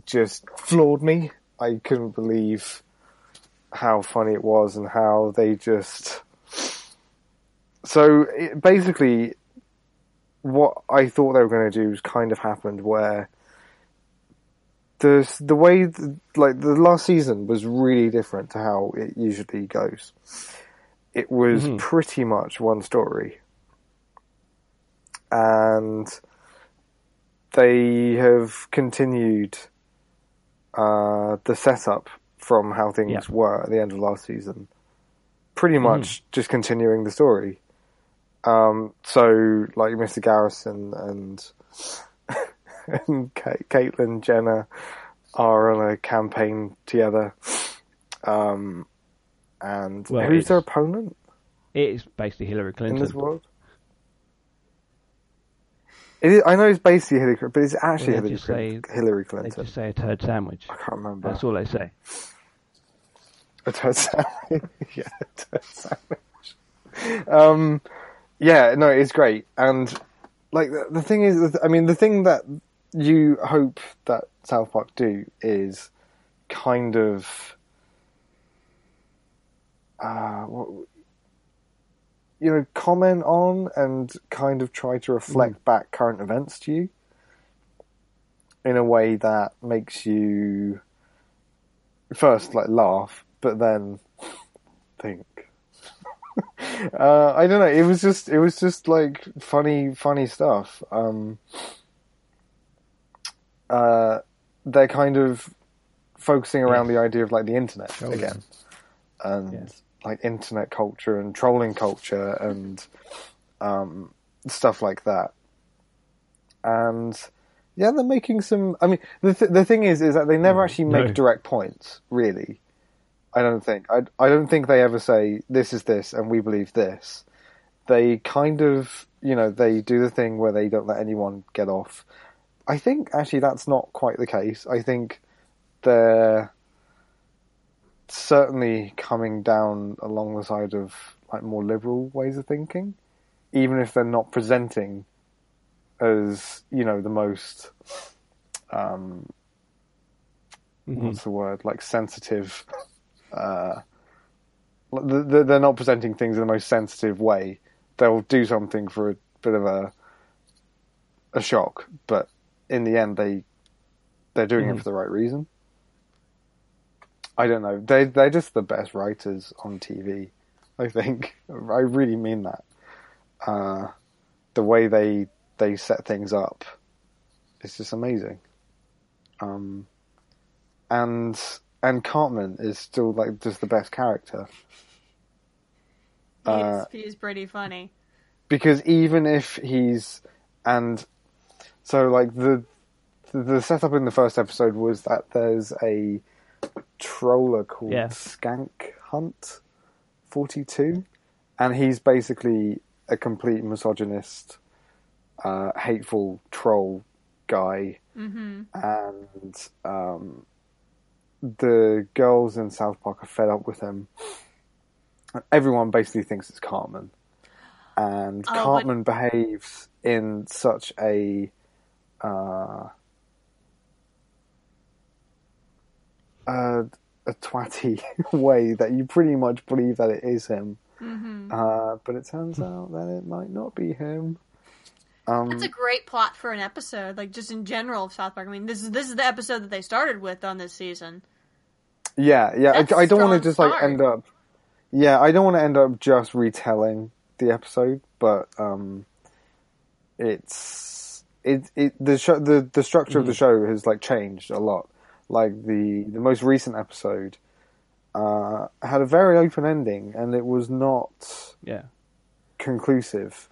just floored me. I couldn't believe how funny it was and how they just. So it, basically, what I thought they were going to do was kind of happened where the the way th- like the last season was really different to how it usually goes. It was Mhm. pretty much one story, and they have continued uh, the setup from how things Yeah. were at the end of last season. Pretty much just continuing the story. Um, so, like Mr. Garrison and <laughs> and Ka- Caitlyn Jenner are on a campaign together. Um, and Well, who's their opponent It's basically Hillary in Clinton. this world? It is, I know it's basically Hillary, Clinton, but it's actually Hillary, just Clinton, say- Hillary They just say a turd sandwich. I can't remember. That's all they say. A turd <laughs> sandwich. yeah, a turd sandwich. Um, yeah, no, it's great. And, like, the, the thing is, I mean, the thing that you hope that South Park do is kind of, uh, what, you know, comment on and kind of try to reflect back current events to you in a way that makes you first like laugh, but then think. Uh, I don't know. It was just it was just like funny funny stuff. Um, uh, they're kind of focusing around Yes. the idea of like the internet Trolling. again, and Yes. like internet culture and trolling culture and um, stuff like that. And yeah, they're making some. I mean, the th- the thing is, is that they never actually make No. direct points. Really, I don't think. I I don't think they ever say this is this and we believe this. They kind of, you know, they do the thing where they don't let anyone get off. I think actually that's not quite the case. I think they're certainly coming down along the side of like more liberal ways of thinking, even if they're not presenting as you know the most um, Mhm. what's the word like sensitive. Uh, th- th- they're not presenting things in the most sensitive way. They'll do something for a bit of a a shock, but in the end, they they're doing it Mhm. for the right reason. I don't know. They they're just the best writers on TV. I think <laughs> I really mean that. Uh, the way they they set things up is just amazing. Um, and and Cartman is still like just the best character He's, Uh, he's pretty funny. because even if he's and so like the the setup in the first episode was that there's a troller called Yeah. Skank Hunt 42 and he's basically a complete misogynist uh, hateful troll guy hmm and um, the girls in South Park are fed up with him. Everyone basically thinks it's Cartman, and Oh, but- Cartman behaves in such a uh, a, a twatty <laughs> way that you pretty much believe that it is him. hmm Uh, but it turns out that it might not be him. Um, That's a great plot for an episode, like just in general of South Park. I mean, this is this is the episode that they started with on this season. Yeah, yeah. That's I, I don't want to just like start. end up. Yeah, I don't want to end up just retelling the episode, but um, it's it it the show the the structure of the show has like changed a lot. Like the the most recent episode uh, had a very open ending, and it was not Yeah. conclusive.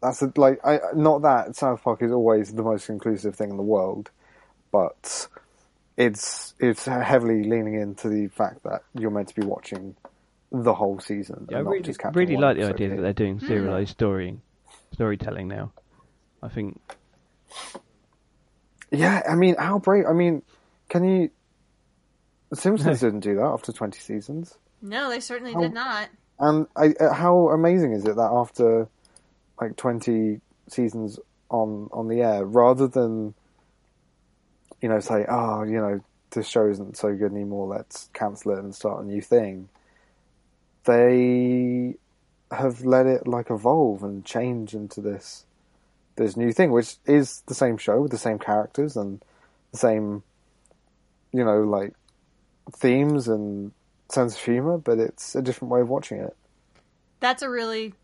That's a, like I not that South Park is always the most conclusive thing in the world, but it's it's heavily leaning into the fact that you're meant to be watching the whole season. Yeah, I not really, just really like the episode idea that they're doing Hmm. serialized storying, storytelling now. I think Yeah, I mean, how brave? I mean, can you? The Simpsons didn't do that after twenty seasons. No, they certainly Oh. did not. And I, uh, how amazing is it that after like 20 seasons on on the air, rather than you know say, oh, you know, this show isn't so good anymore. Let's cancel it and start a new thing. They have let it like evolve and change into this this new thing, which is the same show with the same characters and the same, you know, like themes and sense of humor, but it's a different way of watching it. That's a really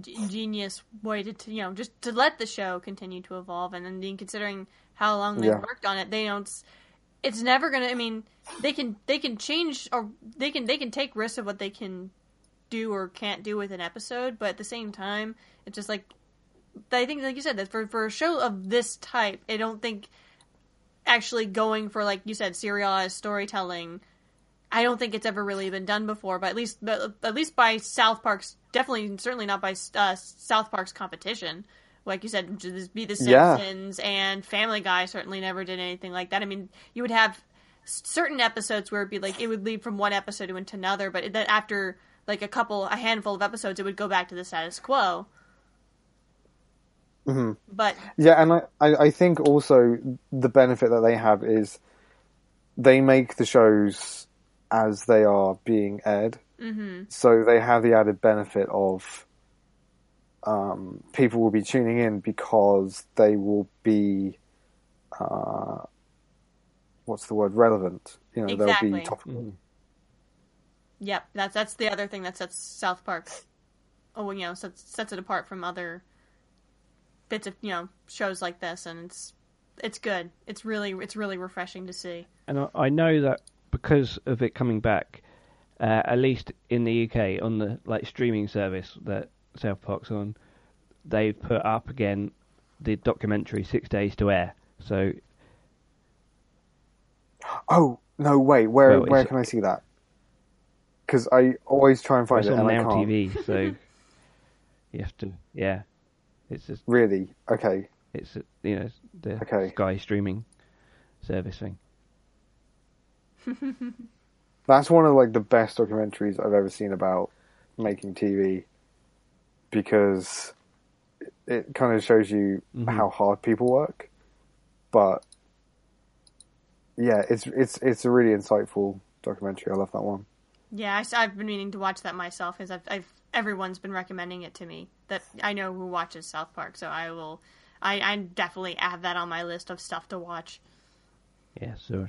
g- genius way to, to, you know, just to let the show continue to evolve, and then considering how long they've Yeah. worked on it, they don't. It's never gonna. I mean, they can they can change or they can they can take risks of what they can do or can't do with an episode, but at the same time, it's just like I think, like you said, that for for a show of this type, I don't think actually going for like you said serialized storytelling I don't think it's ever really been done before, but at least but at least by South Park's definitely certainly not by uh, South Park's competition. Like you said, just be the Yeah. Simpsons and Family Guy certainly never did anything like that. I mean, you would have certain episodes where it'd be like it would lead from one episode into another, but then after like a couple, a handful of episodes, it would go back to the status quo. hmm But Yeah, and I, I, think also the benefit that they have is they make the shows as they are being aired. hmm So they have the added benefit of um, people will be tuning in because they will be, uh, what's the word, relevant. You know, they'll Exactly. be topical. Yep, that's that's the other thing that sets South Park, oh, you know, sets sets it apart from other bits of you know shows like this, and it's it's good. It's really it's really refreshing to see. and I, I know that because of it coming back, uh, at least in the UK on the like streaming service that South Park's on, they've put up again the documentary Six Days to Air. So Oh, no, wait, where, Well, where can I see that? Because I always try and find it's it on and I Now can't. TV. So <laughs> you have to, yeah, it's just Really? Okay. it's you know the Okay. Sky streaming service thing. <laughs> That's one of like the best documentaries I've ever seen about making TV because it, it kind of shows you Mhm. how hard people work. But yeah, it's it's it's a really insightful documentary. I love that one. Yeah, I, have been meaning to watch that myself because I've, I've everyone's been recommending it to me. That I know who watches South Park, so I will. I, I definitely have that on my list of stuff to watch. Yeah, so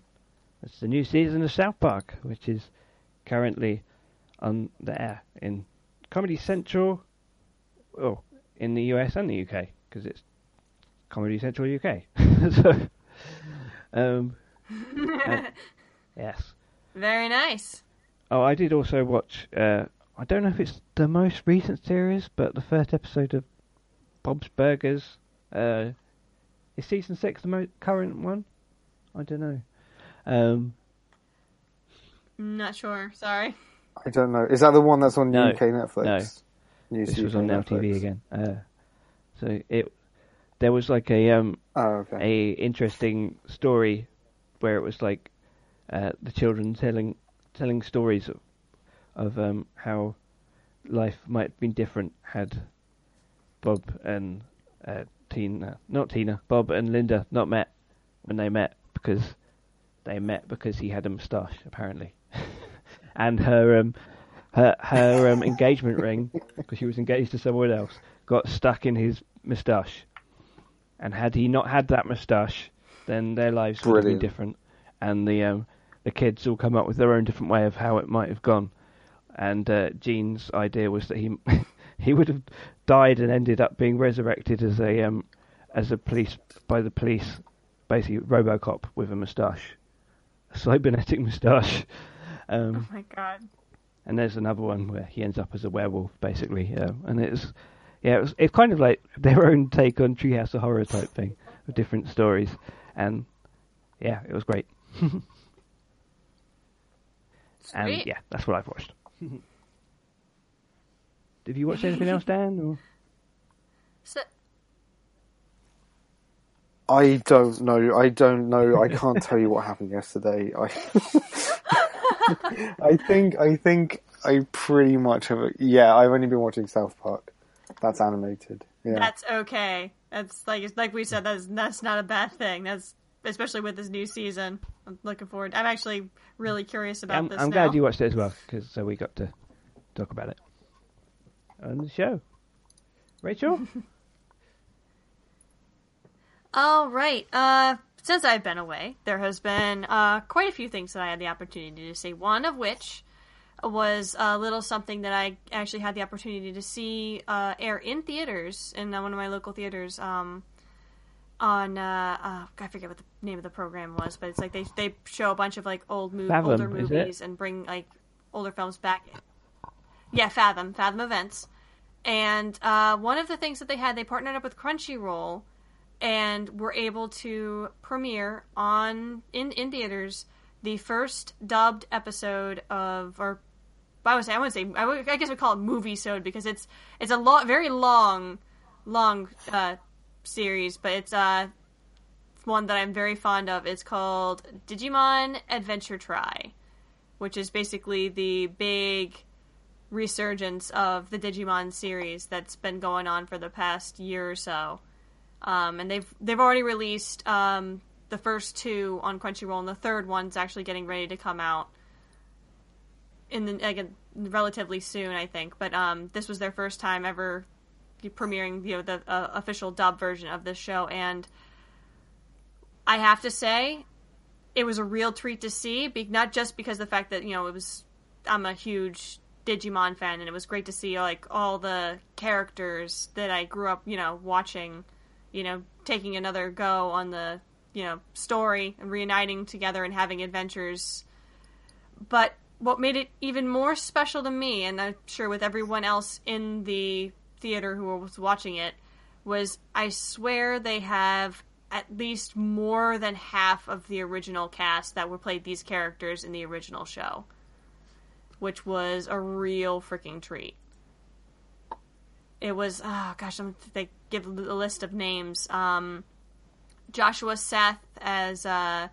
it's the new season of South Park, which is currently on the air in Comedy Central, oh, in the US and the UK, because it's Comedy Central UK. <laughs> so, um, <laughs> uh, yes. Very nice. Oh, I did also watch. Uh, I don't know if it's the most recent series, but the first episode of Bob's Burgers. Uh, is season six the most current one? I don't know. Um, Not sure. Sorry. I don't know. Is that the one that's on No, UK Netflix? News this was on Netflix. TV again. Uh, so it there was like a um Oh, okay. a interesting story where it was like uh, the children telling telling stories of of um how life might have been different had Bob and uh, Tina not Tina Bob and Linda not met when they met because they met because he had a moustache apparently <laughs> and her um her her um, engagement ring because she was engaged to someone else got stuck in his moustache. And had he not had that moustache then their lives would have been different. And the um the kids all come up with their own different way of how it might have gone. And uh, Gene's idea was that he <laughs> he would have died and ended up being resurrected as a um as a police by the police basically RoboCop with a moustache. A cybernetic moustache. <laughs> Um Oh my god. And there's another one where he ends up as a werewolf, basically. Uh, and it's yeah, it it's kind of like <laughs> their own take on Treehouse of Horror type thing, with different stories, and yeah, it was great. <laughs> and yeah, that's what I've watched. <laughs> Have you watched anything else, Dan? Or? So, I don't know. I don't know. I can't tell you what happened yesterday. I, I think. I think. I pretty much have. Yeah, I've only been watching South Park. That's animated. Yeah. That's okay. That's like like we said. That's that's not a bad thing. That's especially with this new season. I'm looking forward. I'm actually really curious about I'm, this. I'm now. glad you watched it as well because so we got to talk about it on the show. Rachael, <laughs> All right. Uh, since I've been away, there has been uh, quite a few things that I had the opportunity to see. One of which was a little something that I actually had the opportunity to see uh, air in theaters in uh, one of my local theaters. Um, on uh, uh, I forget what the name of the program was, but it's like they they show a bunch of like old mov- Fathom, older movies and bring like older films back. Yeah, Fathom, Fathom Events. And uh, one of the things that they had, they partnered up with Crunchyroll and were able to premiere on in in theaters the first dubbed episode of or I would say I would say I, would, I guess we call it movie sode because it's it's a lot very long long uh, series but it's uh one that I'm very fond of. It's called Digimon Adventure Tri which is basically the big resurgence of the Digimon series that's been going on for the past year or so um, and they've they've already released um, the first two on Crunchyroll, and the third one's actually getting ready to come out in the like, relatively soon, I think. But um, this was their first time ever premiering you know the uh, official dub version of this show, and I have to say, it was a real treat to see. Be- not just because the fact that you know it was I'm a huge Digimon fan, and it was great to see like all the characters that I grew up you know watching you know, taking another go on the, you know, story and reuniting together and having adventures. But what made it even more special to me, and I'm sure with everyone else in the theater who was watching it, was I swear they have at least more than half of the original cast that were played these characters in the original show, which was a real freaking treat it was oh gosh, I'm they give a list of names. Um, Joshua Seth as uh,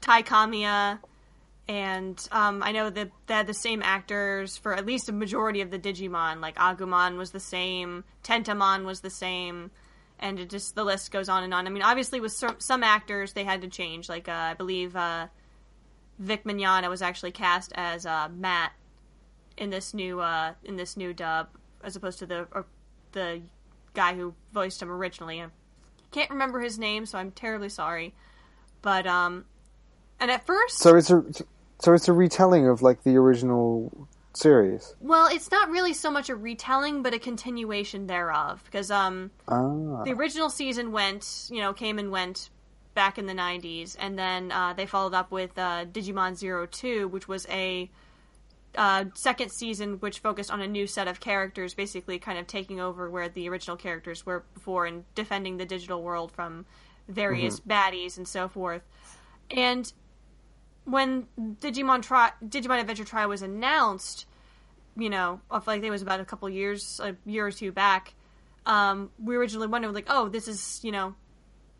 Tai Kamiya, and um, I know that they had the same actors for at least a majority of the Digimon. Like Agumon was the same, Tentomon was the same, and it just the list goes on and on. I mean, obviously with some, some actors they had to change. Like uh, I believe uh, Vic Mignogna was actually cast as uh, Matt in this new uh, in this new dub as opposed to the the guy who voiced him originally. I can't remember his name, so I'm terribly sorry. But um, and at first, So it's a so it's a retelling of like the original series. well, it's not really so much a retelling, but a continuation thereof. Because um, Ah, the original season went, you know, came and went back in the 90s, and then uh, they followed up with uh, Digimon Zero Two, which was a uh, second season which focused on a new set of characters, basically kind of taking over where the original characters were before and defending the digital world from various baddies and so forth. And when Digimon Tri- Digimon Adventure Tri was announced, you know, of like it was about a couple years, a year or two back, um, we originally wondered like, oh, this is you know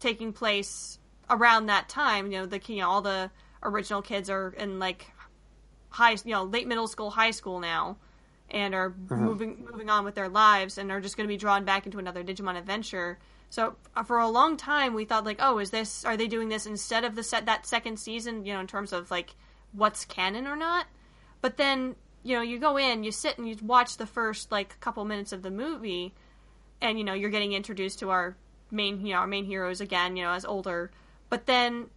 taking place around that time. You know, the you know all the original kids are in like high, you know, late middle school, high school now, and are moving moving on with their lives, and are just going to be drawn back into another Digimon adventure. So uh, for a long time, we thought like, oh, is this? Are they doing this instead of the set that second season? You know, in terms of like what's canon or not. But then you know, you go in, you sit and you watch the first like couple minutes of the movie, and you know you're getting introduced to our main, you know, our main heroes again, you know, as older. But then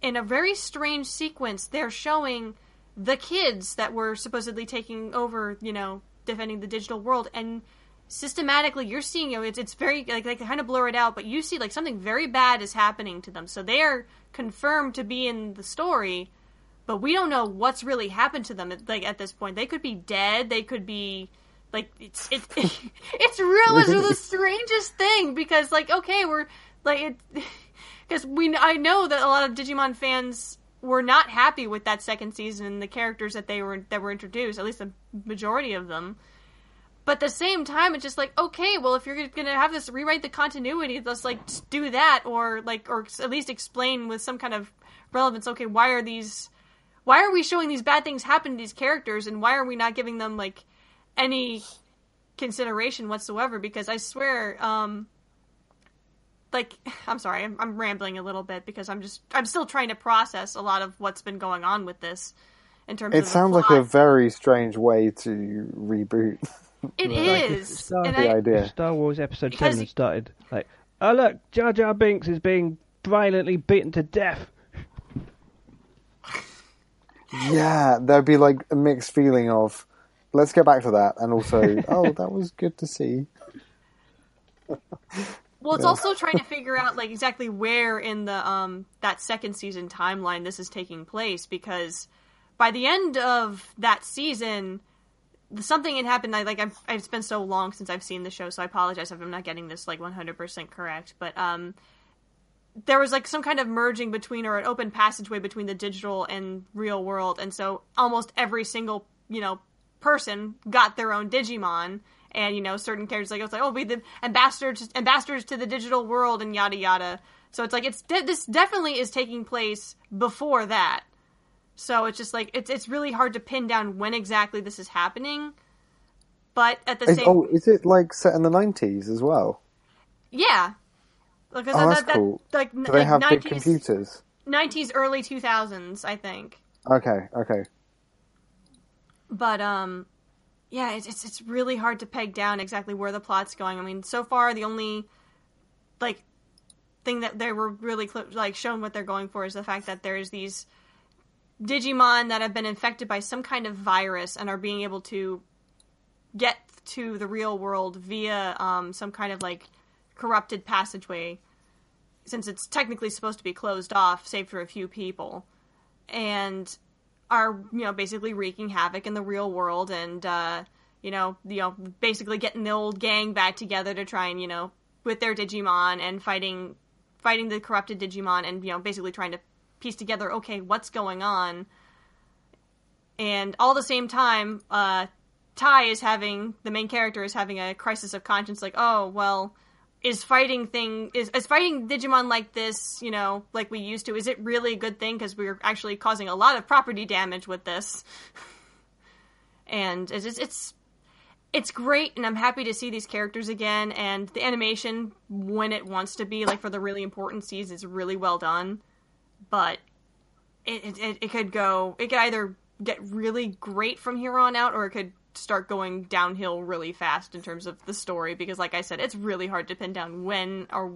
in a very strange sequence, they're showing the kids that were supposedly taking over, you know, defending the digital world, and systematically you're seeing, you know, it's it's very like they kind of blur it out, but you see like something very bad is happening to them, so they are confirmed to be in the story, but we don't know what's really happened to them. Like at this point, they could be dead, they could be like it's it's <laughs> it's real it's the <laughs> strangest thing because like okay we're like it <laughs> because we I know that a lot of Digimon fans were not happy with that second season and the characters that they were that were introduced at least the majority of them. But at the same time it's just like okay well if you're gonna have this rewrite the continuity let's like do that or like or at least explain with some kind of relevance okay why are these why are we showing these bad things happen to these characters and why are we not giving them like any consideration whatsoever? Because I swear, um, like <sighs> I'm sorry, I'm, I'm rambling a little bit because I'm just I'm still trying to process a lot of what's been going on with this in terms of It the sounds like a very strange way to reboot. It Like, <laughs> is, if the I, idea. Star Wars Episode Because 7 started like, oh look, Jar Jar Binks is being violently beaten to death. <laughs> Yeah, there'd be like a mixed feeling of, let's get back to that, and also, <laughs> oh, that was good to see. Well, it's Yeah. also trying to figure out like exactly where in the um that second season timeline this is taking place because by the end of that season something had happened I like I've, it's been so long since I've seen the show so I apologize if I'm not getting this like 100% correct but um there was like some kind of merging between or an open passageway between the digital and real world and so almost every single you know person got their own digimon and you know certain characters like it's like oh be the ambassadors ambassadors to the digital world and yada yada so it's like it's de- this definitely is taking place before that so it's just like it's it's really hard to pin down when exactly this is happening but at the Is, same oh, is it like set in the nineties as well? yeah because Oh, that's cool. like, Do they have big computers? 90s early 2000s i think Okay, okay. but um yeah it's, it's it's really hard to peg down exactly where the plot's going. I mean so far the only like thing that they were really cl- like shown what they're going for is the fact that there's these digimon that have been infected by some kind of virus and are being able to get to the real world via um, some kind of like corrupted passageway since it's technically supposed to be closed off save for a few people. And are you know basically wreaking havoc in the real world and uh, you know you know basically getting the old gang back together to try and you know with their Digimon and fighting fighting the corrupted Digimon and you know basically trying to piece together okay what's going on? And all the same time uh, Tai is having the main character is having a crisis of conscience like oh well is fighting thing is, is fighting Digimon like this, you know, like we used to, is it really a good thing because we're actually causing a lot of property damage with this? and it's it's it's great, and I'm happy to see these characters again. And the animation, when it wants to be, like for the really important scenes, is really well done. But it, it, it could go, it could either get really great from here on out, or it could start going downhill really fast in terms of the story because like I said it's really hard to pin down when or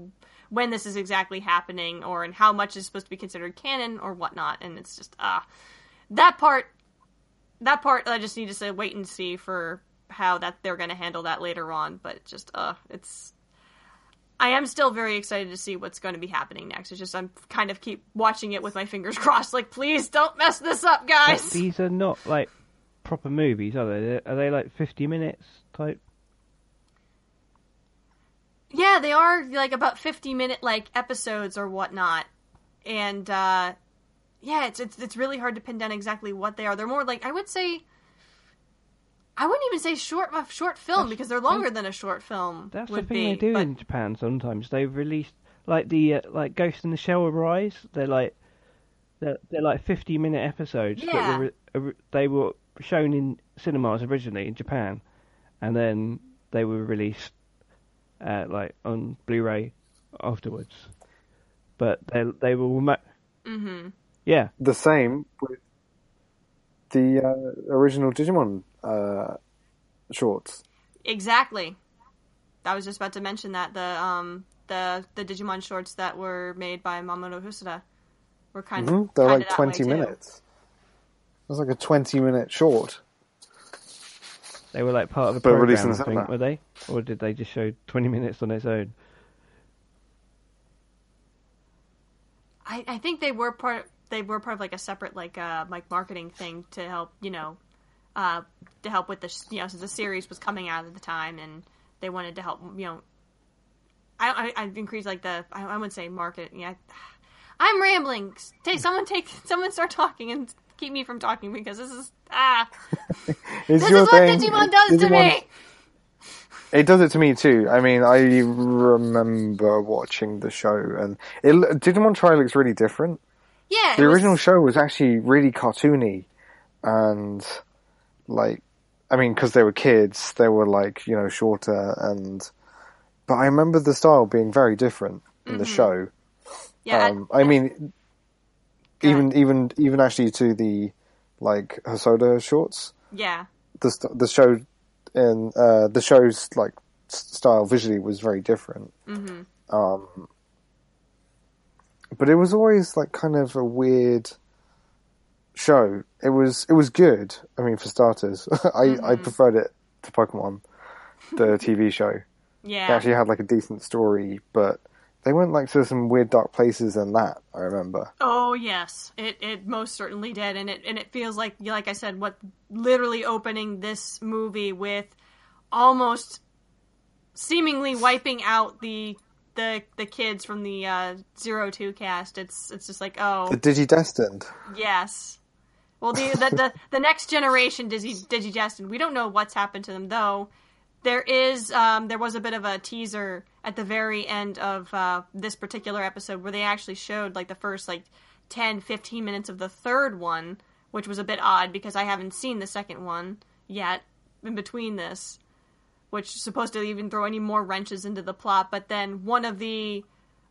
when this is exactly happening or and how much is supposed to be considered canon or whatnot and it's just ah that part that part I just need to say wait and see for how that they're going to handle that later on but just uh it's I am still very excited to see what's going to be happening next. It's just I'm kind of keep watching it with my fingers <laughs> crossed like please don't mess this up But guys. these are not like proper movies, are they? Are they like 50 minutes type? Yeah, they are like about fifty minute like episodes or whatnot, and uh, yeah, it's it's it's really hard to pin down exactly what they are. They're more like I would say. I wouldn't even say short a short film because they're longer than a short film That's the thing be. they do but- in Japan sometimes. They've released like the uh, like Ghost in the Shell Arise. They're like they're, they're like 50 minute episodes Yeah. were they were shown in cinemas originally in Japan, and then they were released uh, like on Blu-ray afterwards. But they they were remo- Mm-hmm. yeah The same with the uh, original Digimon uh, shorts. Exactly. I was just about to mention that the um the the Digimon shorts that were made by Mamoru Hosoda were kind hmm of They're kinda like that way, 20 too. Minutes. It's like a 20 minute short. they were like part of a But program. in I think, were they, or did they just show 20 minutes on its own? I, I think they were part they were part of like a separate like uh like marketing thing to help you know uh to help with the you know since the series was coming out at the time and they wanted to help you know I I, I increase like the I, I wouldn't say market yeah <sighs> I'm rambling take someone take <laughs> someone start talking and keep me from talking because this is ah <laughs> Is this is what thing- Digimon does to me It does it to me too. I mean, I remember watching the show, and it, Digimon Tri looks really different. yeah The it was- original show was actually really cartoony, and like, I mean, because they were kids, they were like you know shorter, and but I remember the style being very different. in the show. Yeah, Um, I mean, Go even even even actually to the like Hosoda shorts, yeah, the the show in uh, the show's like style visually was very different. Mm-hmm. Um, but it was always like kind of a weird show. It was it was good. I mean, for starters, <laughs> I I preferred it to Pokemon, the <laughs> TV show. yeah. They actually had like a decent story, but they went like to some weird dark places than that. I remember. Oh yes, it it most certainly did, and it and it feels like like I said, what literally opening this movie with almost seemingly wiping out the the the kids from the uh, zero two cast. It's it's just like oh The Digidestined. yes. Well, the the the, the next generation Digi Digidestined. We don't know what's happened to them though. There is um, there was a bit of a teaser at the very end of uh, this particular episode where they actually showed like the first like 10 15 minutes of the third one which was a bit odd because i haven't seen the second one yet in between this which is supposed to even throw any more wrenches into the plot but then one of the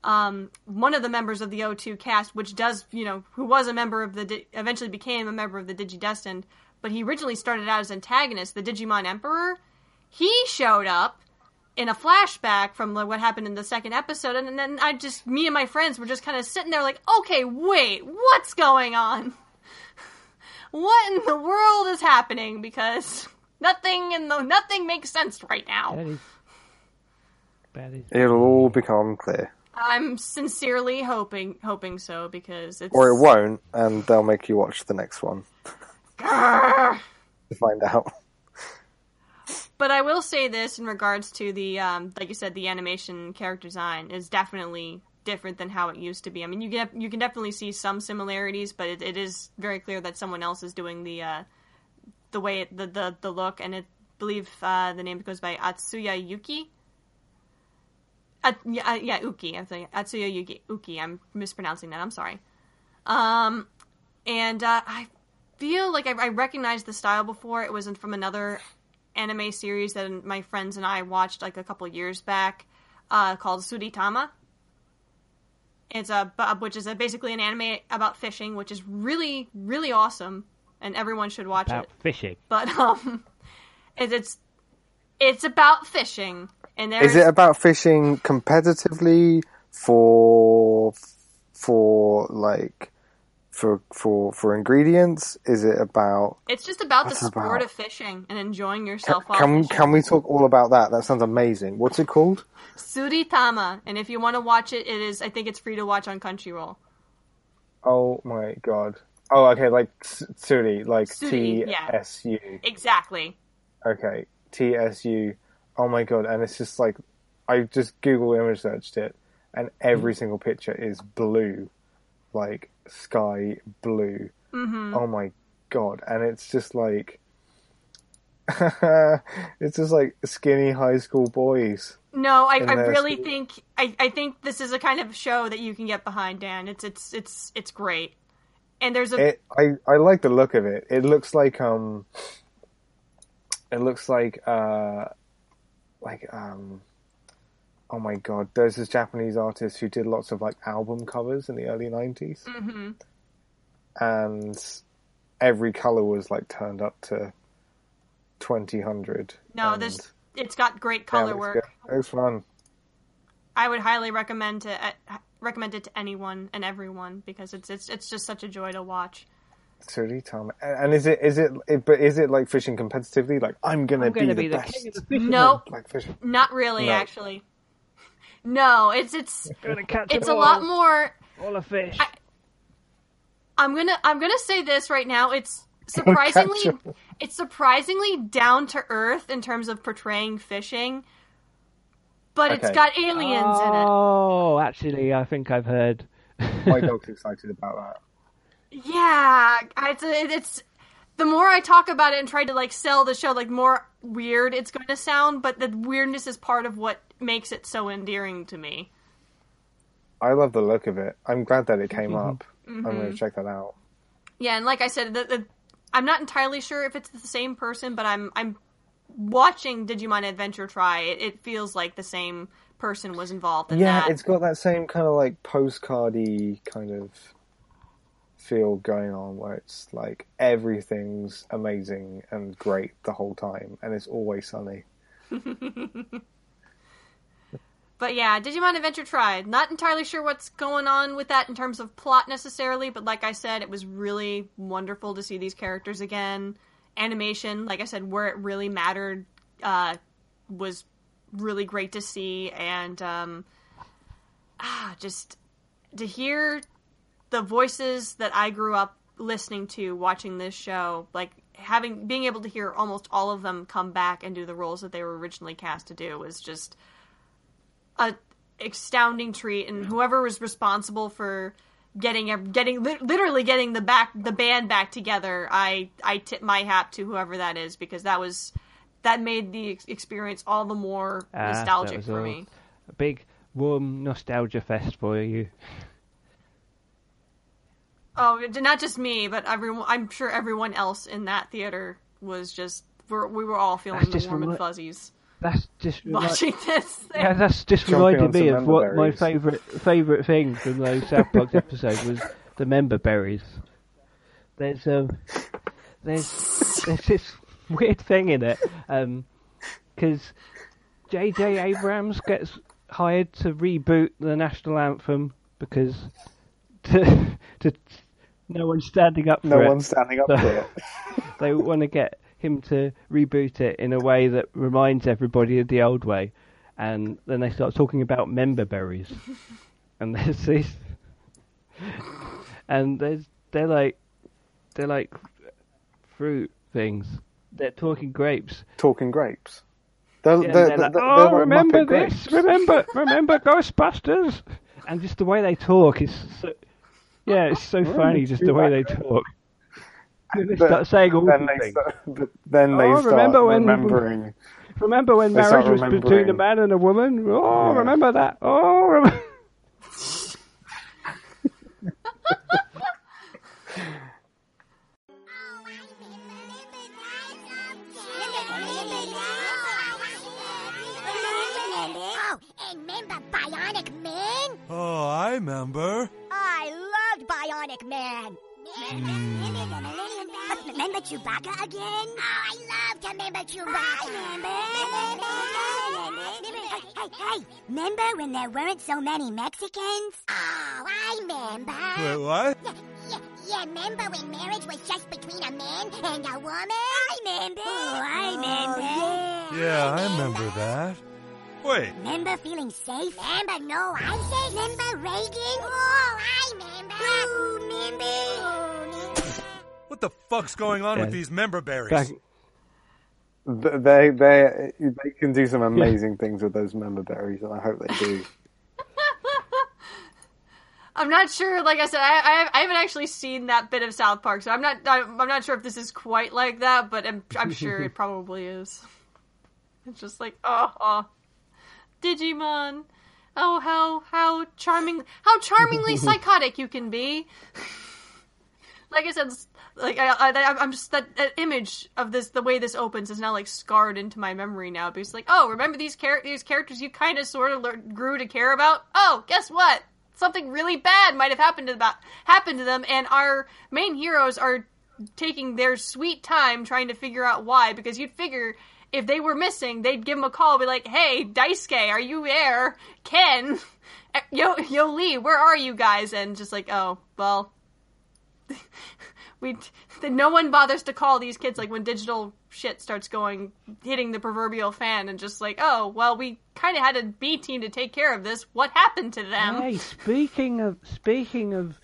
um, one of the members of the O2 cast, which does, you know, who was a member of the, Di- eventually became a member of the Digidestined, but he originally started out as antagonist, the Digimon Emperor. He showed up in a flashback from like, what happened in the second episode, and then I just, me and my friends were just kind of sitting there like, okay, wait, what's going on? <laughs> what in the world is happening? Because nothing in the nothing makes sense right now. That is. That is. It'll all become clear, I'm sincerely hoping hoping so because it's or it won't, and they'll make you watch the next one <laughs> to find out. But I will say this in regards to the, um, like you said, the animation character design is definitely different than how it used to be. I mean, you can you can definitely see some similarities, but it, it is very clear that someone else is doing the uh, the way it, the, the the look, and I believe uh, the name goes by Atsuya Yuki. Uh, yeah, uh, yeah, Uki. I'm saying Atsuya Yuki. Uki. I'm mispronouncing that. I'm sorry. Um, and uh, I feel like I, I recognized the style before. It was in- from another anime series that my friends and I watched like a couple years back, uh, called Tsuritama. It's a which is a, basically an anime about fishing, which is really really awesome, and everyone should watch About it. fishing. <laughs> But um, it, it's it's about fishing, and there's Is it about fishing competitively for for like for for for ingredients? Is it about it's just about the sport about? of fishing and enjoying yourself can fishing. can we talk all about that? That sounds amazing. What's it called? Tsuritama, and if you want to watch it, it is I think it's free to watch on Country Crunchyroll. Oh my god. Oh, okay, like Suri, like T. S U. Exactly. Okay, T S U. Oh my god, and it's just like I just Google image searched it, and every mm. single picture is blue, like sky blue. Mm-hmm. Oh my god, and it's just like <laughs> it's just like skinny high school boys. No, I, I really think I, I think this is a kind of show that you can get behind, Dan. It's it's it's it's great. And there's a It, I I like the look of it. It looks like um, it looks like uh, like um, oh my god, there's this Japanese artist who did lots of like album covers in the early 90s Mhm. and every color was like turned up to twenty hundred. no, this it's got great color work. It was fun. I would highly recommend to uh, recommend it to anyone and everyone because it's it's it's just such a joy to watch. Tsuritama. And and is it is it, it but is it like fishing competitively? Like I'm gonna, I'm going to be, be the the best. king of the fishermen. Nope, Like fishing. not really No. actually. No, it's it's Going to catch it's a them lot more All a fish. I- I'm gonna I'm gonna say this right now. It's <laughs> surprisingly it's surprisingly down to earth in terms of portraying fishing, but it's got aliens in it. Oh, actually, I think I've heard. My <laughs> dog's excited about that. Yeah, it's it's the more I talk about it and try to like sell the show, like more weird it's going to sound, but the weirdness is part of what makes it so endearing to me. I love the look of it. I'm glad that it came Mm-hmm. up. I'm going to check that out. Yeah, and like I said, the, the, I'm not entirely sure if it's the same person, but I'm I'm watching Digimon Adventure Tri. It, it feels like the same person was involved in yeah, that. it's got that same kind of like postcardy kind of feel going on where it's like everything's amazing and great the whole time and it's always sunny. <laughs> But yeah, Digimon Adventure Tried. Not entirely sure what's going on with that in terms of plot necessarily, but like I said, it was really wonderful to see these characters again. Animation, like I said, where it really mattered, uh, was really great to see, and um, ah, just to hear the voices that I grew up listening to watching this show, like having being able to hear almost all of them come back and do the roles that they were originally cast to do was just a astounding treat. And whoever was responsible for getting getting literally getting the back the band back together i i tip my hat to whoever that is because that was that made the experience all the more Ah, nostalgic was for me. A big warm nostalgia fest for you. Oh not just me but everyone i'm sure everyone else in that theater was just we're, we were all feeling That's the just warm and fuzzies That's just remi- watching this yeah, that's just Chomping reminded me of what my favourite favourite thing from those South Park episodes was the member berries. There's um, there's there's this <laughs> weird thing in it, um, because J.J. Abrams gets hired to reboot the national anthem because <laughs> to, to no one's standing up for No one's standing up So- for it. <laughs> they want to get him to reboot it in a way that reminds everybody of the old way, and then they start talking about member berries, and <laughs> there's these, and there's they're like they're like fruit things. They're talking grapes. Talking grapes. They're, Yeah, they're, they're like, they're- oh, they're like remember Muppet this? grapes. Remember, remember Ghostbusters? And just the way they talk is, so, yeah, it's so funny. Just the way they talk. <laughs> And they But start saying all then the they things. start, but then they Oh, start remember when- remembering. Remember when marriage was between a man and a woman? Oh, Yeah. remember that? Oh, remember. Oh, <laughs> and remember Bionic Man? Oh, I remember. I Bionic Man. Remember Chewbacca again? Oh, I love to remember Chewbacca. Hey, hey, hey, remember when there weren't so many Mexicans? Oh, I remember. Wait, what? Yeah, yeah, yeah, remember when marriage was just between a man and a woman? I remember. Oh, I oh, remember. Yeah, I remember that. Wait, Remember feeling safe? Remember no I said? Remember Reagan? Oh, I remember. Oh, remember. Oh, remember. what the fuck's going on Yeah. with these member berries? Back, They they they can do some amazing things with those member berries, and I hope they do. <laughs> I'm not sure. Like I said, I, I, I haven't actually seen that bit of South Park, so I'm not. I'm, I'm not sure if this is quite like that, but I'm, I'm sure it probably is. <laughs> It's just like, oh, oh, Digimon. Oh, how how charming, how charmingly <laughs> psychotic you can be. like I said, like I, I, I'm just that, that image of this, the way this opens, is now like scarred into my memory now. Because like, oh, remember these char- these characters you kind of sort of lear- grew to care about? Oh, guess what? Something really bad might have happened to about happened to them, and our main heroes are taking their sweet time trying to figure out why. Because you'd figure if they were missing, they'd give them a call, be like, "Hey, Daisuke, are you there? Ken, <laughs> Yo, Yolei, where are you guys?" And just like, oh, well, <laughs> we <laughs> no one bothers to call these kids like when digital shit starts going hitting the proverbial fan and just like oh well we kind of had a b team to take care of this what happened to them hey, speaking of speaking of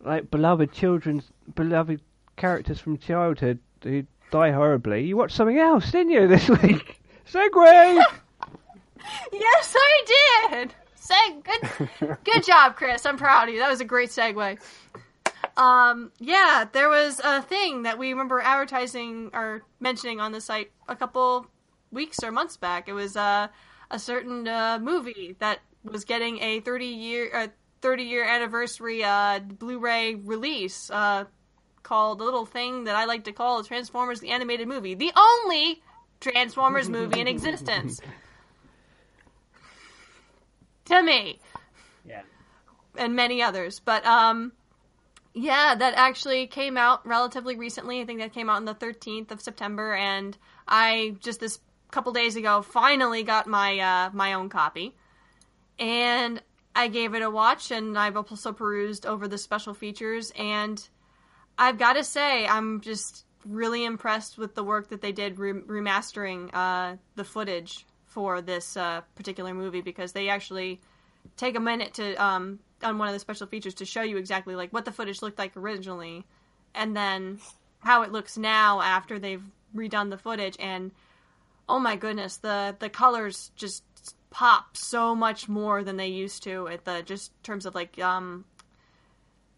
like beloved children's beloved characters from childhood who die horribly, you watched something else, didn't you, this week? <laughs> Segue. <laughs> yes i did! Seg- good good job chris. I'm proud of you. That was a great segue. Um yeah there was a thing that we remember advertising or mentioning on the site a couple weeks or months back. It was uh, a certain uh, movie that was getting a 30 year uh, 30 year anniversary uh, blu-ray release. Uh, called a little thing that i like to call transformers the animated movie the only transformers movie in existence <laughs> to me Yeah. and many others. But um, yeah, that actually came out relatively recently. I think that came out on the 13th of September, and I just this couple days ago finally got my uh, my own copy, and I gave it a watch, and I've also perused over the special features, and I've got to say I'm just really impressed with the work that they did re- remastering uh, the footage for this uh, particular movie because they actually take a minute to um, on one of the special features to show you exactly like what the footage looked like originally, and then how it looks now after they've redone the footage. And oh my goodness, the the colors just pop so much more than they used to at the just terms of like um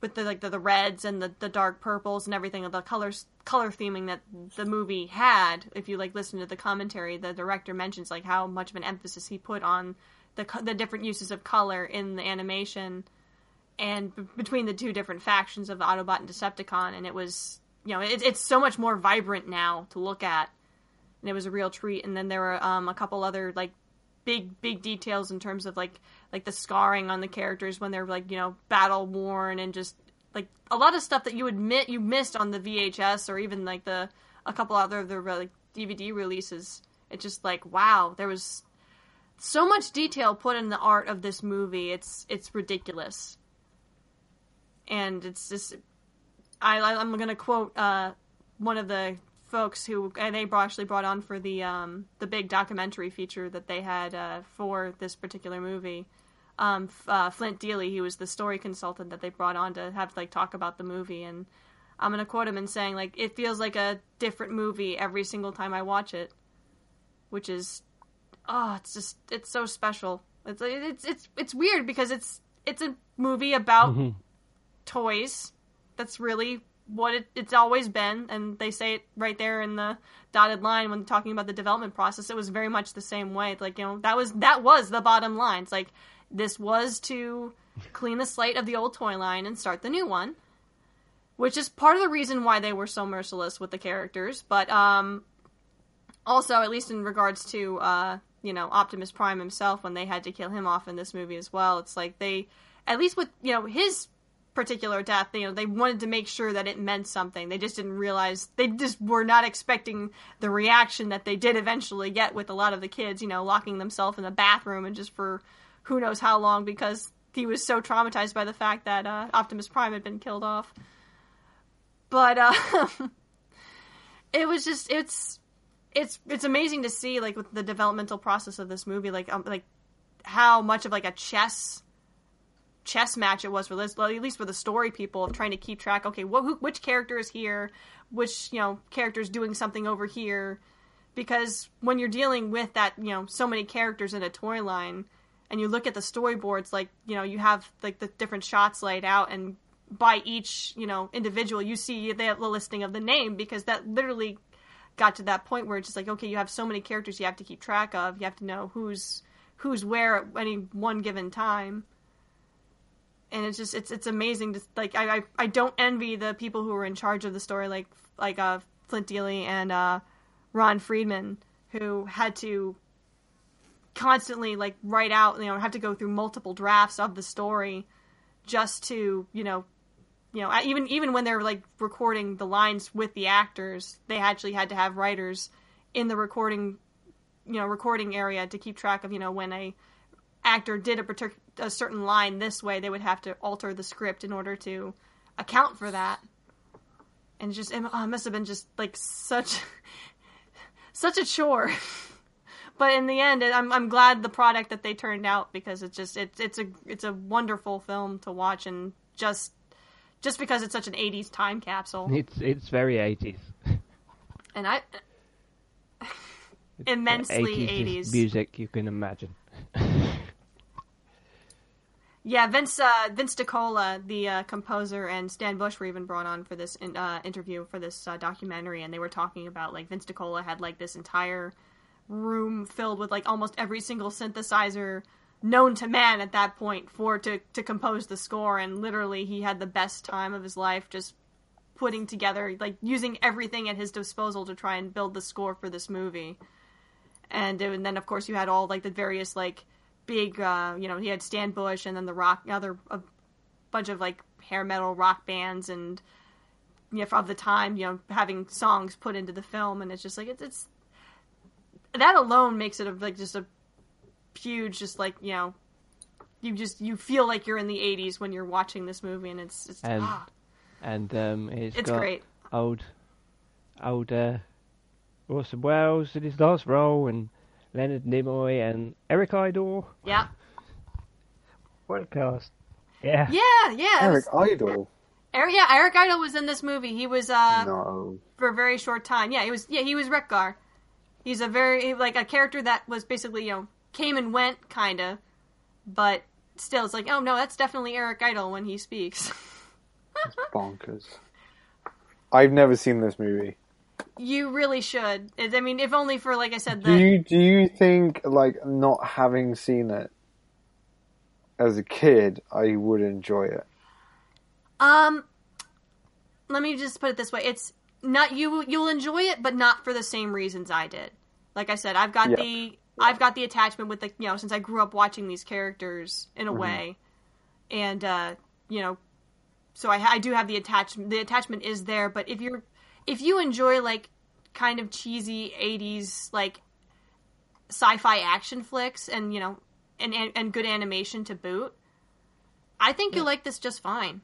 with the like the, the reds and the, the dark purples and everything of the colors color theming that the movie had if you like listen to the commentary the director mentions like how much of an emphasis he put on the the different uses of color in the animation and b- between the two different factions of Autobot and Decepticon and it was you know it, it's so much more vibrant now to look at and it was a real treat. And then there were um, a couple other like big big details in terms of like like the scarring on the characters when they're like you know battle worn and just like a lot of stuff that you admit you missed on the VHS or even like the a couple other of the like DVD releases. It's just like wow, there was so much detail put in the art of this movie. It's it's ridiculous, and it's just I I'm gonna quote uh, one of the folks who and they actually brought on for the um, the big documentary feature that they had uh, for this particular movie. Um, uh, Flint Dille, he was the story consultant that they brought on to have like talk about the movie, and I'm gonna quote him in saying like it feels like a different movie every single time I watch it, which is oh, it's just it's so special. It's it's it's it's weird because it's it's a movie about toys. That's really what it, it's always been, and they say it right there in the dotted line when talking about the development process. It was very much the same way. Like you know, that was that was the bottom line. It's like this was to clean the slate of the old toy line and start the new one, which is part of the reason why they were so merciless with the characters. But um, also, at least in regards to uh, you know Optimus Prime himself, when they had to kill him off in this movie as well, it's like they, at least with you know his particular death, you know, they wanted to make sure that it meant something. They just didn't realize they just were not expecting the reaction that they did eventually get with a lot of the kids, you know, locking themselves in the bathroom and just for who knows how long because he was so traumatized by the fact that uh, Optimus Prime had been killed off. But uh, <laughs> it was just it's it's it's amazing to see like with the developmental process of this movie, like um, like how much of like a chess chess match it was for this, at least for the story people trying to keep track. Okay, who, which character is here? Which you know character is doing something over here? Because when you're dealing with that, you know, so many characters in a toy line, and you look at the storyboards, like you know, you have like the different shots laid out, and by each you know individual, you see the listing of the name because that literally got to that point where it's just like okay, you have so many characters you have to keep track of. You have to know who's who's where at any one given time and it's just it's it's amazing to like I, I I don't envy the people who are in charge of the story like like uh Flint Dille and uh Ron Friedman who had to constantly like write out you know have to go through multiple drafts of the story just to you know you know even even when they're like recording the lines with the actors they actually had to have writers in the recording you know recording area to keep track of you know when a actor did a, partic- a certain line this way, they would have to alter the script in order to account for that. And oh, it just it oh, must have been just like such <laughs> such a chore. <laughs> but in the end, I'm I'm glad the product that they turned out because it's just it's it's a it's a wonderful film to watch and just just because it's such an 80s time capsule. It's it's very 80s. <laughs> And I immensely 80s. music you can imagine. Yeah, Vince uh, Vince DiCola, the uh, composer, and Stan Bush were even brought on for this in, uh, interview for this uh, documentary, and they were talking about like Vince DiCola had like this entire room filled with like almost every single synthesizer known to man at that point for to to compose the score, and literally he had the best time of his life just putting together like using everything at his disposal to try and build the score for this movie. And, and then of course you had all like the various like big, uh, you know, he had Stan Bush and then the rock, other a bunch of like hair metal rock bands and you know, of the time, you know, having songs put into the film, and it's just like it's, it's that alone makes it a, like just a huge, just like you know, you just you feel like you're in the '80s when you're watching this movie, and it's it's, And ah, and um, it's, it's got great. old old uh, Orson Welles in his last role, and Leonard Nimoy and Eric Idle. Yeah, What a cast! Yeah. yeah, yeah. Eric was- Idle. Eric, yeah, Eric Idle was in this movie. He was uh No. for a very short time. Yeah, he was. Yeah, he was Wreck-Gar. He's a very like a character that was basically you know came and went kind of, but still it's like oh no, that's definitely Eric Idle when he speaks. <laughs> Bonkers. I've never seen this movie. You really should. I mean, if only for like I said, Do you do you think like not having seen it as a kid, I would enjoy it? um, let me just put it this way: it's not you. You'll enjoy it, but not for the same reasons I did. Like I said, I've got Yeah. the I've got the attachment with the you know since I grew up watching these characters in a way, and uh, you know, so I, I do have the attachment. The attachment is there, but if you're if you enjoy like kind of cheesy '80s like sci-fi action flicks and you know and and, and good animation to boot, I think you'll like this just fine.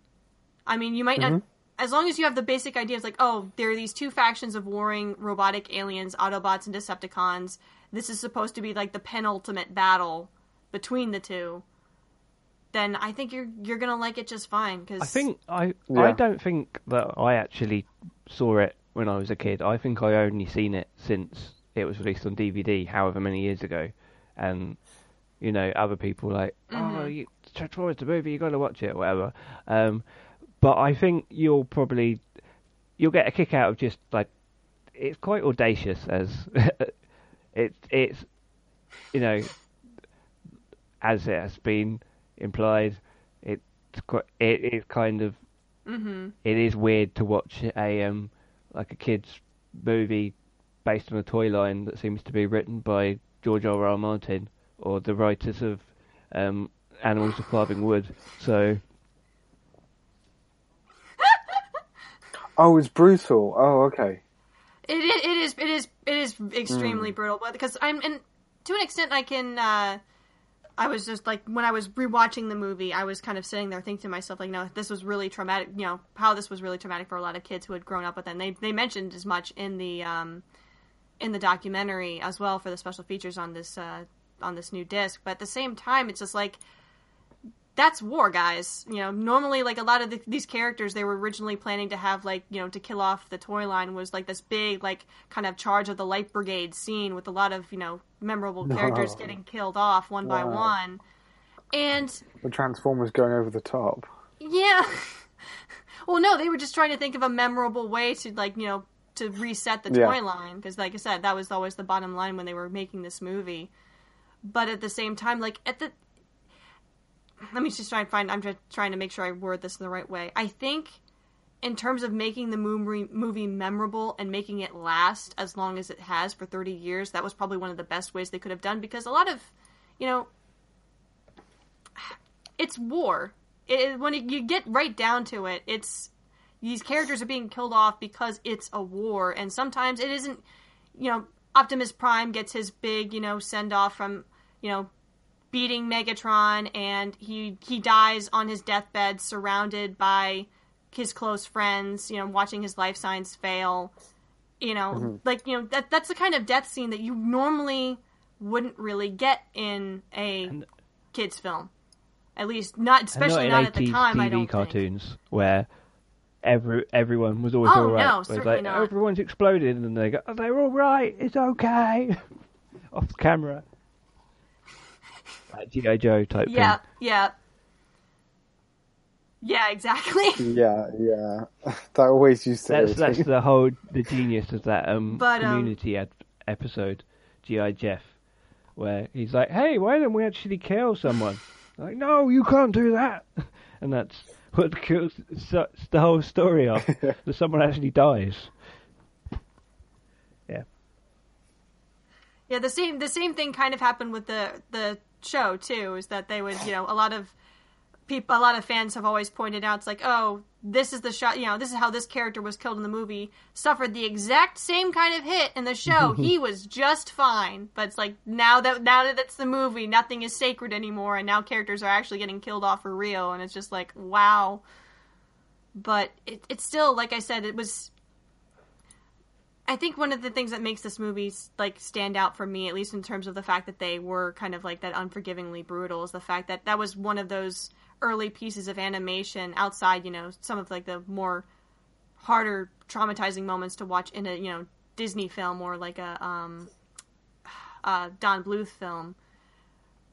I mean, you might not. Mm-hmm. As long as you have the basic ideas, like, oh, there are these two factions of warring robotic aliens, Autobots and Decepticons. This is supposed to be like the penultimate battle between the two. Then I think you're you're gonna like it just fine. Because I think I I don't think that I actually saw it when I was a kid. I think I only seen it since it was released on DVD, however many years ago, and you know other people like, oh, you, Transformers the movie, you got to watch it, whatever. Um, but I think you'll probably you'll get a kick out of just like it's quite audacious as <laughs> it's it's you know as it has been implied it's quite it is kind of it is weird to watch a um like a kids movie based on a toy line that seems to be written by George R. R. Martin or the writers of um Animals of Farthing Wood so Oh, it's brutal. Oh, okay. It, it, it is it is it is extremely brutal, but because I'm and to an extent I can. Uh, I was just like when I was rewatching the movie, I was kind of sitting there thinking to myself like, no, this was really traumatic. You know how this was really traumatic for a lot of kids who had grown up with it. And they they mentioned as much in the um, in the documentary as well for the special features on this uh, on this new disc. But at the same time, it's just like that's war, guys. You know, normally like a lot of the, these characters they were originally planning to have like you know to kill off the toy line was like this big like kind of charge of the light brigade scene with a lot of you know memorable characters getting killed off one by one, and The Transformers going over the top. yeah. <laughs> well, no, they were just trying to think of a memorable way to like you know to reset the Yeah. toy line because, like I said, that was always the bottom line when they were making this movie. But at the same time, like at the, let me just try and find. I'm just trying to make sure I word this in the right way. I think. In terms of making the movie, memorable and making it last as long as it has for 30 years, that was probably one of the best ways they could have done because a lot of, you know, it's war. It, when it, you get right down to it, it's these characters are being killed off because it's a war, and sometimes it isn't. You know, Optimus Prime gets his big, you know, send off from, you know, beating Megatron, and he he dies on his deathbed, surrounded by his close friends. You know, watching his life signs fail. You know, mm-hmm. like you know that that's the kind of death scene that you normally wouldn't really get in a And- kids film. At least not, especially not not, at the 80s time. I TV don't think. cartoons where every everyone was always Oh, all right. no, certainly like not. everyone's exploded and they go, oh, they're all right, it's okay, <laughs> off camera. Like GI Joe type Yeah, thing. yeah, yeah, exactly. <laughs> Yeah, yeah. <laughs> that always used to That's that's the whole the genius of that um But, um, community ad- episode, GI Jeff, where he's like, "Hey, why don't we actually kill someone?" like, no, you can't do that, <laughs> and that's what kills the whole story off. that someone actually dies. Yeah, Yeah, the same the same thing kind of happened with the the show too. Is that they would, you know, a lot of people, a lot of fans have always pointed out, it's like, oh, this is the shot, you know, this is how this character was killed in the movie. Suffered the exact same kind of hit in the show. <laughs> he was just fine, but it's like now that now that it's the movie, nothing is sacred anymore, and now characters are actually getting killed off for real, and it's just like, wow. But it, it's still, like I said, it was I think one of the things that makes this movie like stand out for me, at least in terms of the fact that they were kind of like that unforgivingly brutal, is the fact that that was one of those early pieces of animation outside, you know, some of like the more harder, traumatizing moments to watch in a you know Disney film or like a um, uh, Don Bluth film,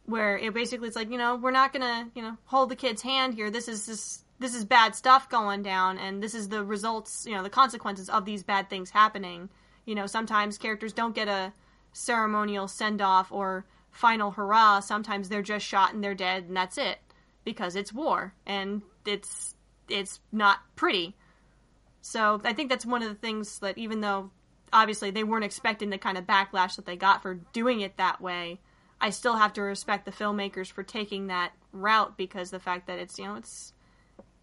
where it basically it's like you know we're not gonna you know hold the kid's hand here. This is this this is bad stuff going down and this is the results you know the consequences of these bad things happening. You know sometimes characters don't get a ceremonial send off or final hurrah. Sometimes they're just shot and they're dead and that's it because it's war and it's it's not pretty. So i think that's one of the things that even though obviously they weren't expecting the kind of backlash that they got for doing it that way i still have to respect the filmmakers for taking that route because the fact that it's you know it's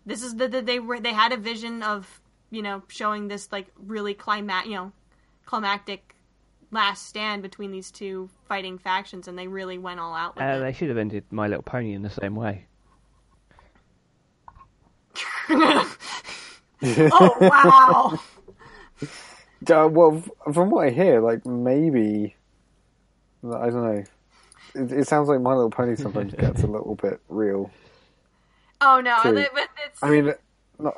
this is the, the they were they had a vision of you know showing this like really climax you know climactic last stand between these two fighting factions and they really went all out with Uh, it. they should have ended My Little Pony in the same way. <laughs> oh wow <laughs> Uh, well, from what I hear, like maybe I don't know. It, it sounds like My Little Pony sometimes gets a <laughs> little bit real. Oh no but but it's I mean,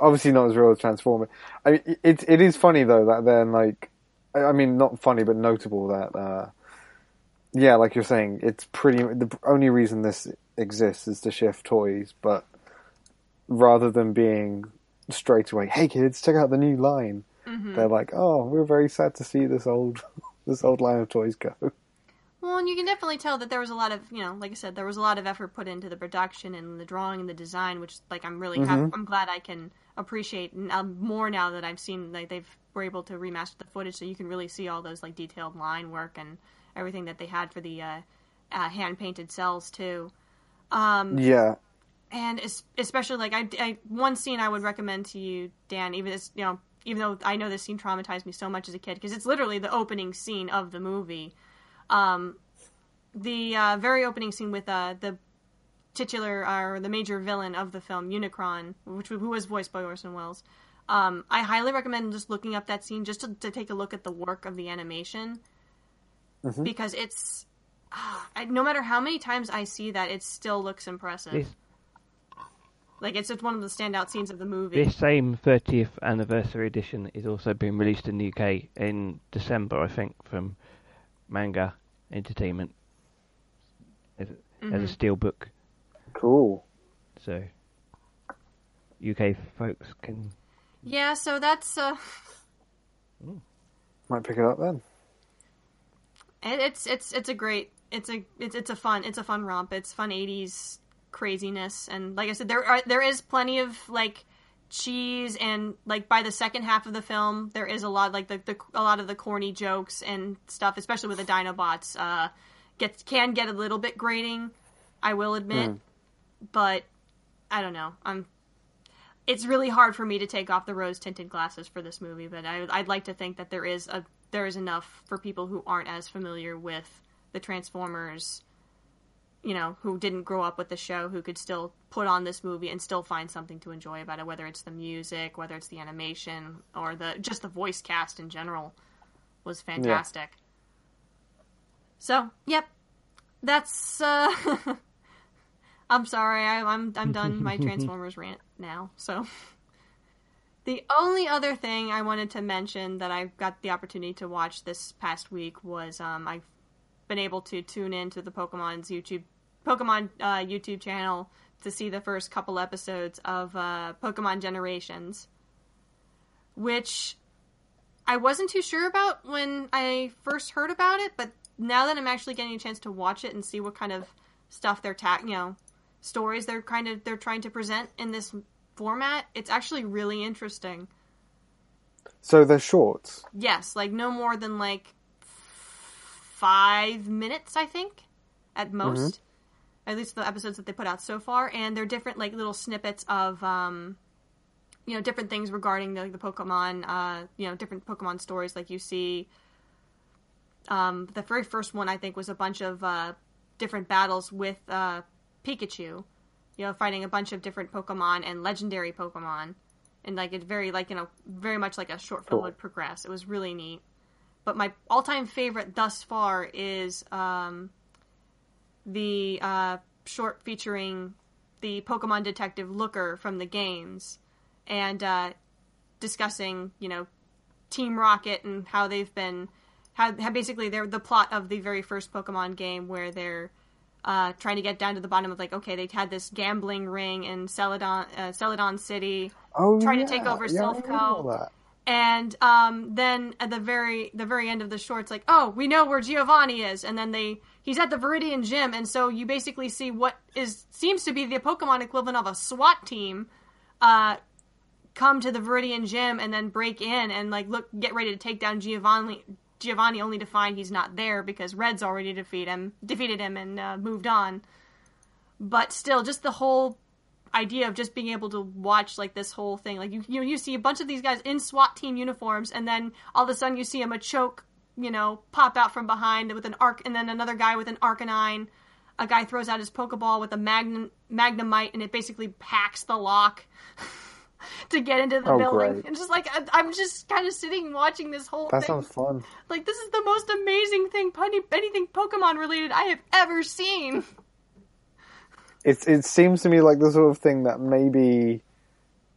obviously not as real as Transformer. I mean, it it is funny though that then like, I mean, not funny but notable that, uh, yeah, like you're saying, it's pretty. The only reason this exists is to shift toys, but rather than being straight away, hey kids, check out the new line, they're like, oh, we're very sad to see this old <laughs> this old line of toys go. Well, and you can definitely tell that there was a lot of, you know, like I said, there was a lot of effort put into the production and the drawing and the design, which, like, I'm really, hap- I'm glad I can appreciate um, more now that I've seen, like, they've were able to remaster the footage, so you can really see all those like detailed line work and everything that they had for the uh, uh, hand painted cells too. Um, Yeah, and especially like I, I one scene I would recommend to you, Dan. Even this, you know, even though I know this scene traumatized me so much as a kid because it's literally the opening scene of the movie. Um, the uh, very opening scene with uh, the titular or the major villain of the film, Unicron, which who was voiced by Orson Welles. Um, I highly recommend just looking up that scene just to, to take a look at the work of the animation because it's ah, I, no matter how many times I see that, it still looks impressive. This Like it's just one of the standout scenes of the movie. this same 30th anniversary edition is also being released in the UK in December, I think, from Manga Entertainment as, as a steelbook. cool. So UK folks can Yeah, so that's uh, Might pick it up then. it, it's it's it's a great it's a it's it's a fun it's a fun romp. It's fun '80s craziness, and like I said, there are there is plenty of like cheese and like by the second half of the film, there is a lot like the, the a lot of the corny jokes and stuff, especially with the Dinobots. Uh, gets can get a little bit grating, I will admit, but I don't know. I'm it's really hard for me to take off the rose tinted glasses for this movie, but I, I'd like to think that there is a there is enough for people who aren't as familiar with the Transformers, you know, who didn't grow up with the show, who could still put on this movie and still find something to enjoy about it, whether it's the music, whether it's the animation, or the just the voice cast in general was fantastic. So, yep, that's. uh <laughs> I'm sorry, I, I'm I'm done my <laughs> Transformers rant now. So, the only other thing I wanted to mention that I got the opportunity to watch this past week was um, I've been able to tune into the Pokemon's YouTube Pokemon uh, YouTube channel to see the first couple episodes of uh, Pokemon Generations, which I wasn't too sure about when I first heard about it, but now that I'm actually getting a chance to watch it and see what kind of stuff they're ta- you know stories they're kind of they're trying to present in this format, it's actually really interesting. So they're shorts. Yes, like no more than like five minutes, I think, at most. At least the episodes that they put out so far, and they're different like little snippets of um, you know different things regarding the, the Pokemon, uh, you know different Pokemon stories. Like you see, um, the very first one I think was a bunch of uh, different battles with uh, Pikachu, you know, fighting a bunch of different Pokemon and legendary Pokemon, and like it very like you know very much like a short film Cool. would progress. It was really neat. But my all-time favorite thus far is um, the uh, short featuring the Pokemon detective Looker from the games, and uh, discussing you know Team Rocket and how they've been how, how basically they're the plot of the very first Pokemon game where they're uh, trying to get down to the bottom of like okay they had this gambling ring in Celadon uh, Celadon City Oh, trying yeah. to take over yeah, I Silph remember all Co. that. and um, then at the very the very end of the short, it's like, oh, we know where Giovanni is, and then they he's at the Viridian Gym, and so you basically see what is seems to be the Pokemon equivalent of a SWAT team, uh, come to the Viridian Gym and then break in and like look get ready to take down Giovanni. Giovanni only to find he's not there because Red's already defeated him, defeated him, and uh, moved on. But still, just the whole idea of just being able to watch like this whole thing. Like you, you you see a bunch of these guys in SWAT team uniforms, and then all of a sudden you see a Machoke, you know, pop out from behind with an arc, and then another guy with an Arcanine. A guy throws out his Pokeball with a Magnum Magnemite, and it basically hacks the lock <laughs> to get into the Oh, building. great. And just like I'm just kind of sitting watching this whole That thing. sounds fun. Like this is the most amazing thing, any- anything Pokemon related I have ever seen. <laughs> It it seems to me like the sort of thing that maybe,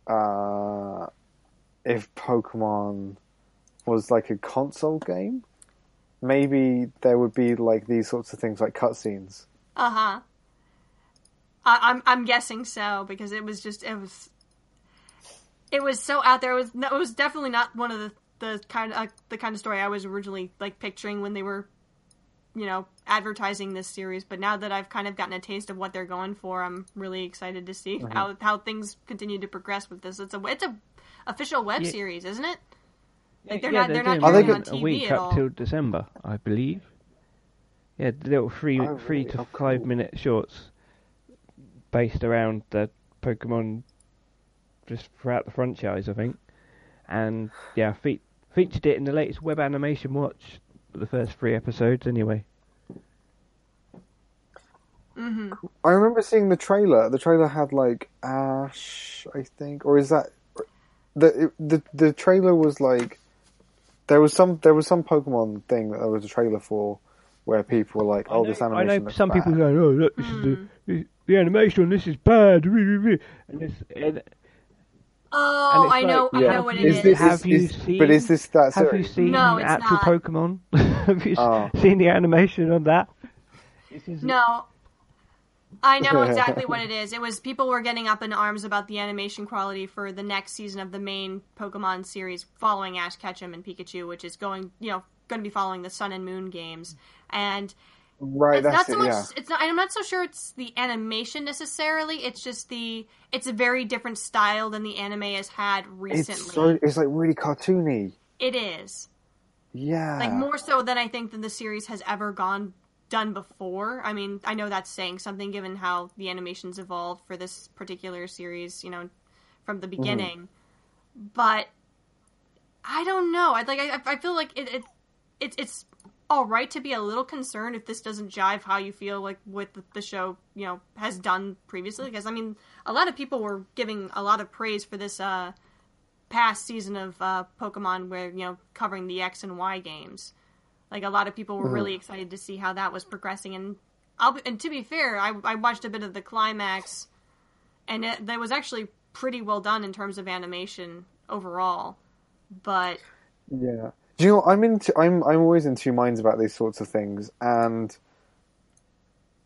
uh, if Pokemon was like a console game, maybe there would be like these sorts of things like cutscenes. Uh huh. I'm I'm guessing so because it was just it was it was so out there. It was no, it was definitely not one of the the kind of uh, the kind of story I was originally like picturing when they were you know advertising this series. But now that I've kind of gotten a taste of what they're going for, I'm really excited to see how how things continue to progress with this. It's a it's a official web Yeah. series, isn't it? Like they're yeah, not they're not doing Are they airing on good- a week at up all. till December, I believe. Yeah, the little three Oh, three really? to Oh, five cool. minute shorts based around the Pokemon just throughout the franchise, I think. And yeah, fe- featured it in the latest web animation watch, the first three episodes anyway. Mm-hmm. I remember seeing the trailer. The trailer had like Ash, I think, or is that the the the trailer was like there was some there was some Pokemon thing that there was a trailer for where people were like, "Oh, this animation." I animation." know looks some people bad. go, "Oh, look, this is the, hmm. the the animation on this is bad," and this, and Oh, it's I know like, I yeah. know what it Is is. this- have you is- seen? but is this that Have you series? seen No, it's actual not. Pokemon? have you Oh. seen the animation on that? This is No. I know <laughs> exactly what it is. It was people were getting up in arms about the animation quality for the next season of the main Pokemon series following Ash Ketchum and Pikachu, which is going, you know, going to be following the Sun and Moon games. And Right, it's not that's so it. much Yeah, it's not I'm not so sure it's the animation necessarily. It's just the it's a very different style than the anime has had recently. it's so it's like really cartoony. it is. Yeah, like more so than I think than the series has ever gone done before. I mean, I know that's saying something given how the animations evolved for this particular series, you know, from the beginning. But I don't know. I like. I, I feel like it, it it's it's all right to be a little concerned if this doesn't jive how you feel like with the, the show, you know, has done previously. Because I mean, a lot of people were giving a lot of praise for this. uh past season of uh, Pokemon where you know covering the X and Y games. Like a lot of people were really mm-hmm. excited to see how that was progressing, and I'll be, and to be fair, I, I watched a bit of the climax, and it, that was actually pretty well done in terms of animation overall. But yeah. Do you know? I'm into. I'm I'm always in two minds about these sorts of things, and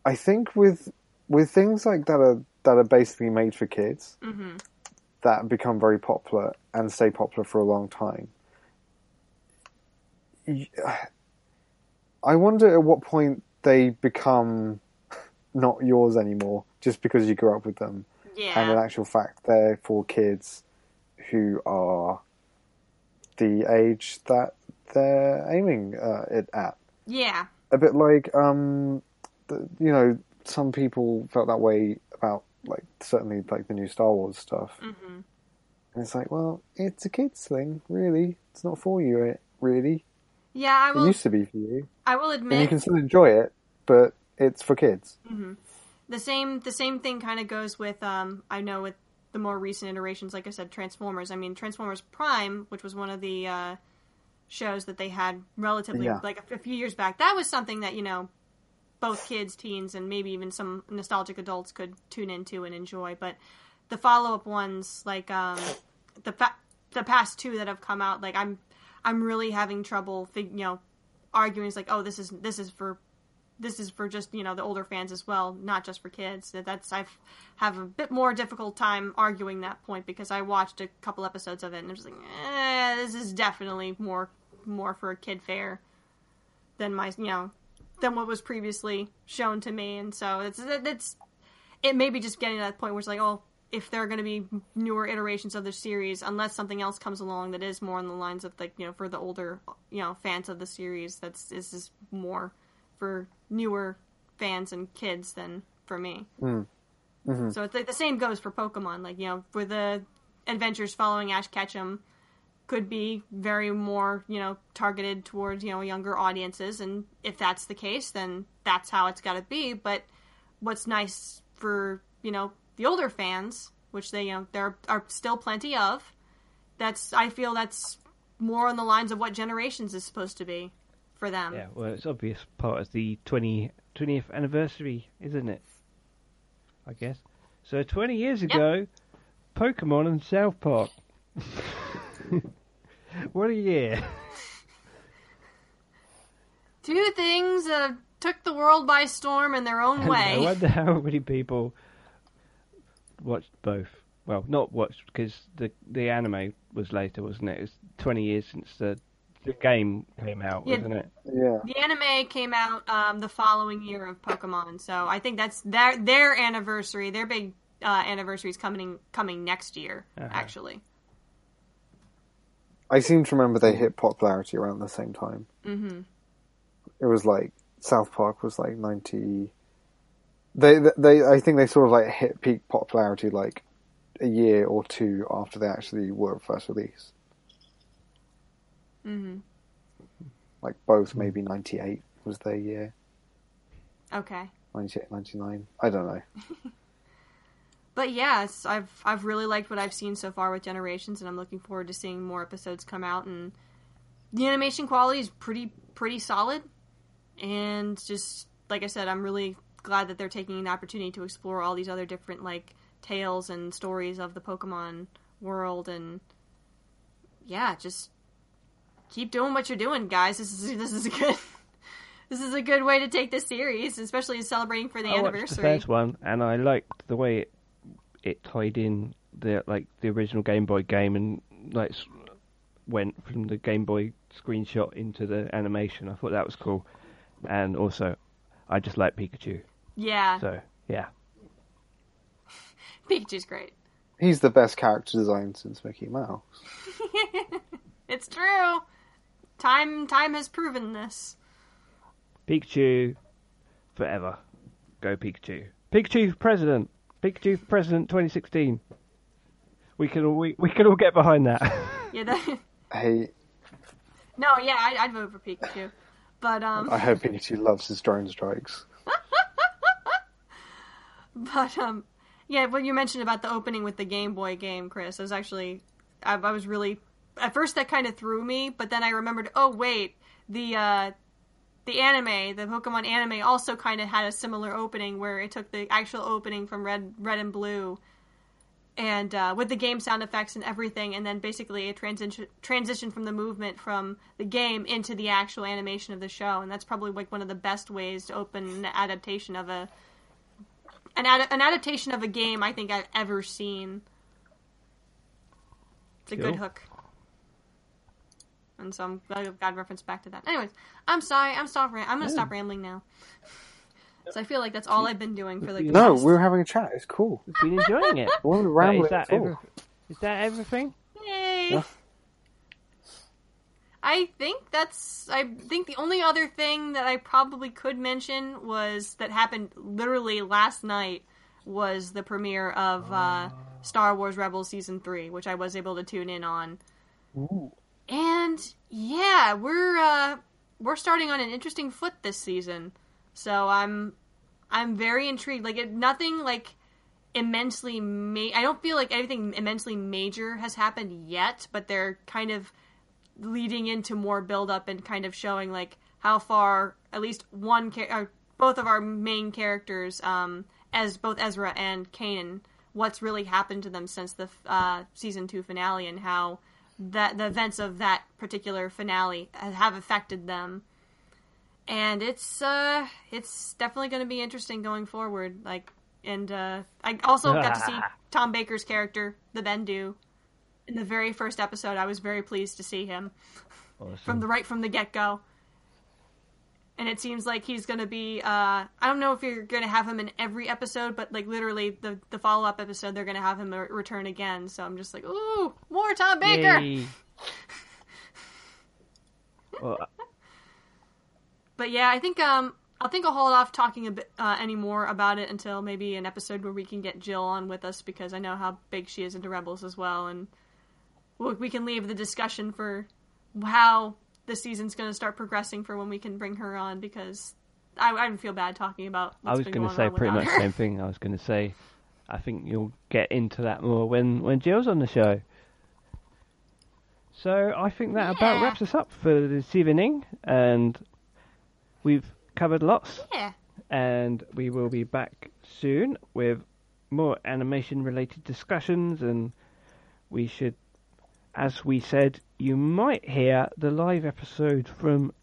I think with with things like that are that are basically made for kids mm-hmm. that become very popular and stay popular for a long time. I wonder at what point they become not yours anymore just because you grew up with them. yeah, And in actual fact, they're for kids who are the age that they're aiming uh, it at. yeah, A bit like, um, the, you know, some people felt that way about like certainly like the new Star Wars stuff. Mm-hmm. And it's like, well, it's a kids thing, really. It's not for you, eh, really. Yeah, I It used to be for you, I will and you can still enjoy it, but it's for kids. the same. The same thing kind of goes with. Um, I know with the more recent iterations, like I said, Transformers. I mean, Transformers Prime, which was one of the uh, shows that they had relatively Yeah. like a, a few years back. That was something that you know both kids, teens, and maybe even some nostalgic adults could tune into and enjoy. But the follow up ones, like um, the fa- the past two that have come out, like I'm I'm really having trouble, fig- you know, arguing. It's like, oh, this is this is for this is for just you know the older fans as well, not just for kids. That that's I've have a bit more difficult time arguing that point because I watched a couple episodes of it and I'm just like, eh, this is definitely more more for a kid fare than my you know than what was previously shown to me, and so it's it's it may be just getting to that point where it's like, oh, if there are going to be newer iterations of the series, unless something else comes along that is more on the lines of like you know for the older you know fans of the series, that's this is more for newer fans and kids than for me. Hmm. Mm-hmm. So it's like the same goes for Pokemon. Like you know, for the adventures following Ash Ketchum could be very more you know targeted towards you know younger audiences, and if that's the case, then that's how it's got to be. But what's nice for you know the older fans, which they you know there are still plenty of. That's I feel that's more on the lines of what Generations is supposed to be for them. Yeah, well, it's obvious part of the 20, 20th anniversary, isn't it? I guess. So 20 years ago, Pokemon and South Park. <laughs> what a year. Two things that took the world by storm in their own <laughs> I way. wonder how many people watched both. Well, not watched because the the anime was later, wasn't it? It was 20 years since the the game came out, Yeah. wasn't it? Yeah. The anime came out um, the following year of Pokemon, so I think that's their their anniversary. Their big uh, anniversary is coming coming next year, Uh-huh. actually. I seem to remember they hit popularity around the same time. Mm-hmm. It was like South Park was like ninety. They they I think they sort of like hit peak popularity like a year or two after they actually were first released. hmm Like both maybe ninety eight was their year. Okay, 98, 99. I don't know. <laughs> but yes, I've I've really liked what I've seen so far with Generations, and I'm looking forward to seeing more episodes come out. And the animation quality is pretty pretty solid, and just like I said, I'm really glad that they're taking an opportunity to explore all these other different like tales and stories of the Pokemon world, and yeah, just keep doing what you're doing, guys. This is <laughs> this is a good. This is a good way to take this series, especially celebrating for the I watched the anniversary. first one, and I liked the way it, it tied in the like the original Game Boy game, and like went from the Game Boy screenshot into the animation. I thought that was cool, and also I just like Pikachu. Yeah, So yeah, <laughs> Pikachu's great. He's the best character design since Mickey Mouse. <laughs> It's true. Time time has proven this. Pikachu forever. Go Pikachu. Pikachu president. Pikachu president 2016. We can all, we, we can all get behind that. <laughs> Yeah, that, Hey, no, yeah, I'd, I'd vote for Pikachu. But um, I hope Pikachu loves his drone strikes. <laughs> but um, yeah, what you mentioned about the opening with the Game Boy game, Chris, I was actually, I, I was really at first that kind of threw me, but then I remembered, oh wait, the uh, the anime, the Pokemon anime, also kind of had a similar opening where it took the actual opening from Red, Red and Blue, and uh, with the game sound effects and everything, and then basically a transition transition from the movement from the game into the actual animation of the show, and that's probably like one of the best ways to open an adaptation of a an ad- an adaptation of a game I think I've ever seen. It's a good hook. And so I'm glad I've got reference back to that. Anyways, I'm sorry. I'm stop. Ram- I'm gonna stop rambling now. So I feel like that's all I've been doing for like the <laughs> No, past- we were having a chat. It's cool. We've been enjoying it. I wasn't But rambling is that at every- is that everything? Yay! Yeah. I think that's. I think the only other thing that I probably could mention was that happened literally last night was the premiere of uh, Star Wars Rebels season three, which I was able to tune in on. Ooh. And yeah, we're uh, we're starting on an interesting foot this season, so I'm I'm very intrigued. Like it, nothing like immensely ma- I don't feel like anything immensely major has happened yet, but they're kind of leading into more build up and kind of showing like how far at least one char- or both of our main characters um as both Ezra and Kanan what's really happened to them since the uh, season 2 finale and how that the events of that particular finale have affected them. And it's uh it's definitely going to be interesting going forward like and uh i also got to see <laughs> tom baker's character the bendu in the very first episode i was very pleased to see him. From the right from the get-go. And it seems like he's going to be uh i don't know if you're going to have him in every episode but like literally the the follow-up episode they're going to have him re- return again. So i'm just like ooh more tom baker. <laughs> But yeah, I think um I think I'll hold off talking a bit uh, any more about it until maybe an episode where we can get Jill on with us because I know how big she is into Rebels as well, and we we can leave the discussion for how the season's going to start progressing for when we can bring her on because I, I feel bad talking about. I was going to say pretty much the same thing. I was going to say, <laughs> I think you'll get into that more when when Jill's on the show. So I think that about wraps us up for this evening, and we've covered lots, Yeah, and we will be back soon with more animation-related discussions, and we should, as we said, you might hear the live episode from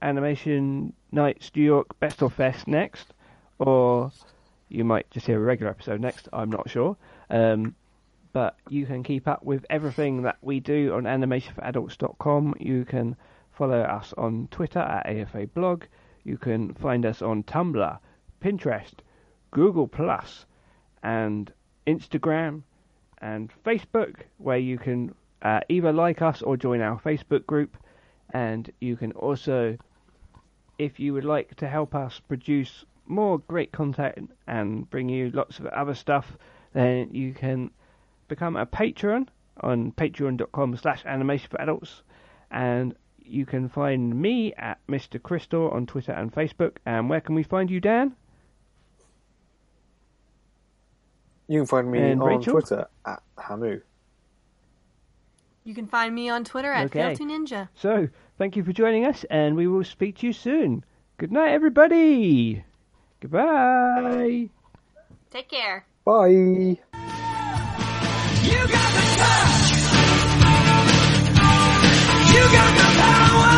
Animation Nights New York Best of Fest next, or you might just hear a regular episode next. I'm not sure. Um, but you can keep up with everything that we do on animationforadults.com. You can follow us on Twitter at AFA blog. You can find us on Tumblr, Pinterest, Google Plus, and Instagram and Facebook, where you can uh, either like us or join our Facebook group. And you can also, if you would like to help us produce more great content and bring you lots of other stuff, then you can become a patron on patreon.com slash animation for adults and you can find me at Mr. Crystal on Twitter and Facebook. And where can we find you, Dan? You can find me And on Rachael? Twitter at Hamu. You can find me on Twitter at okay. Ninja. So, thank you for joining us, and we will speak to you soon. Good night, everybody. Goodbye. Take care. Bye. You got the touch. You got the power.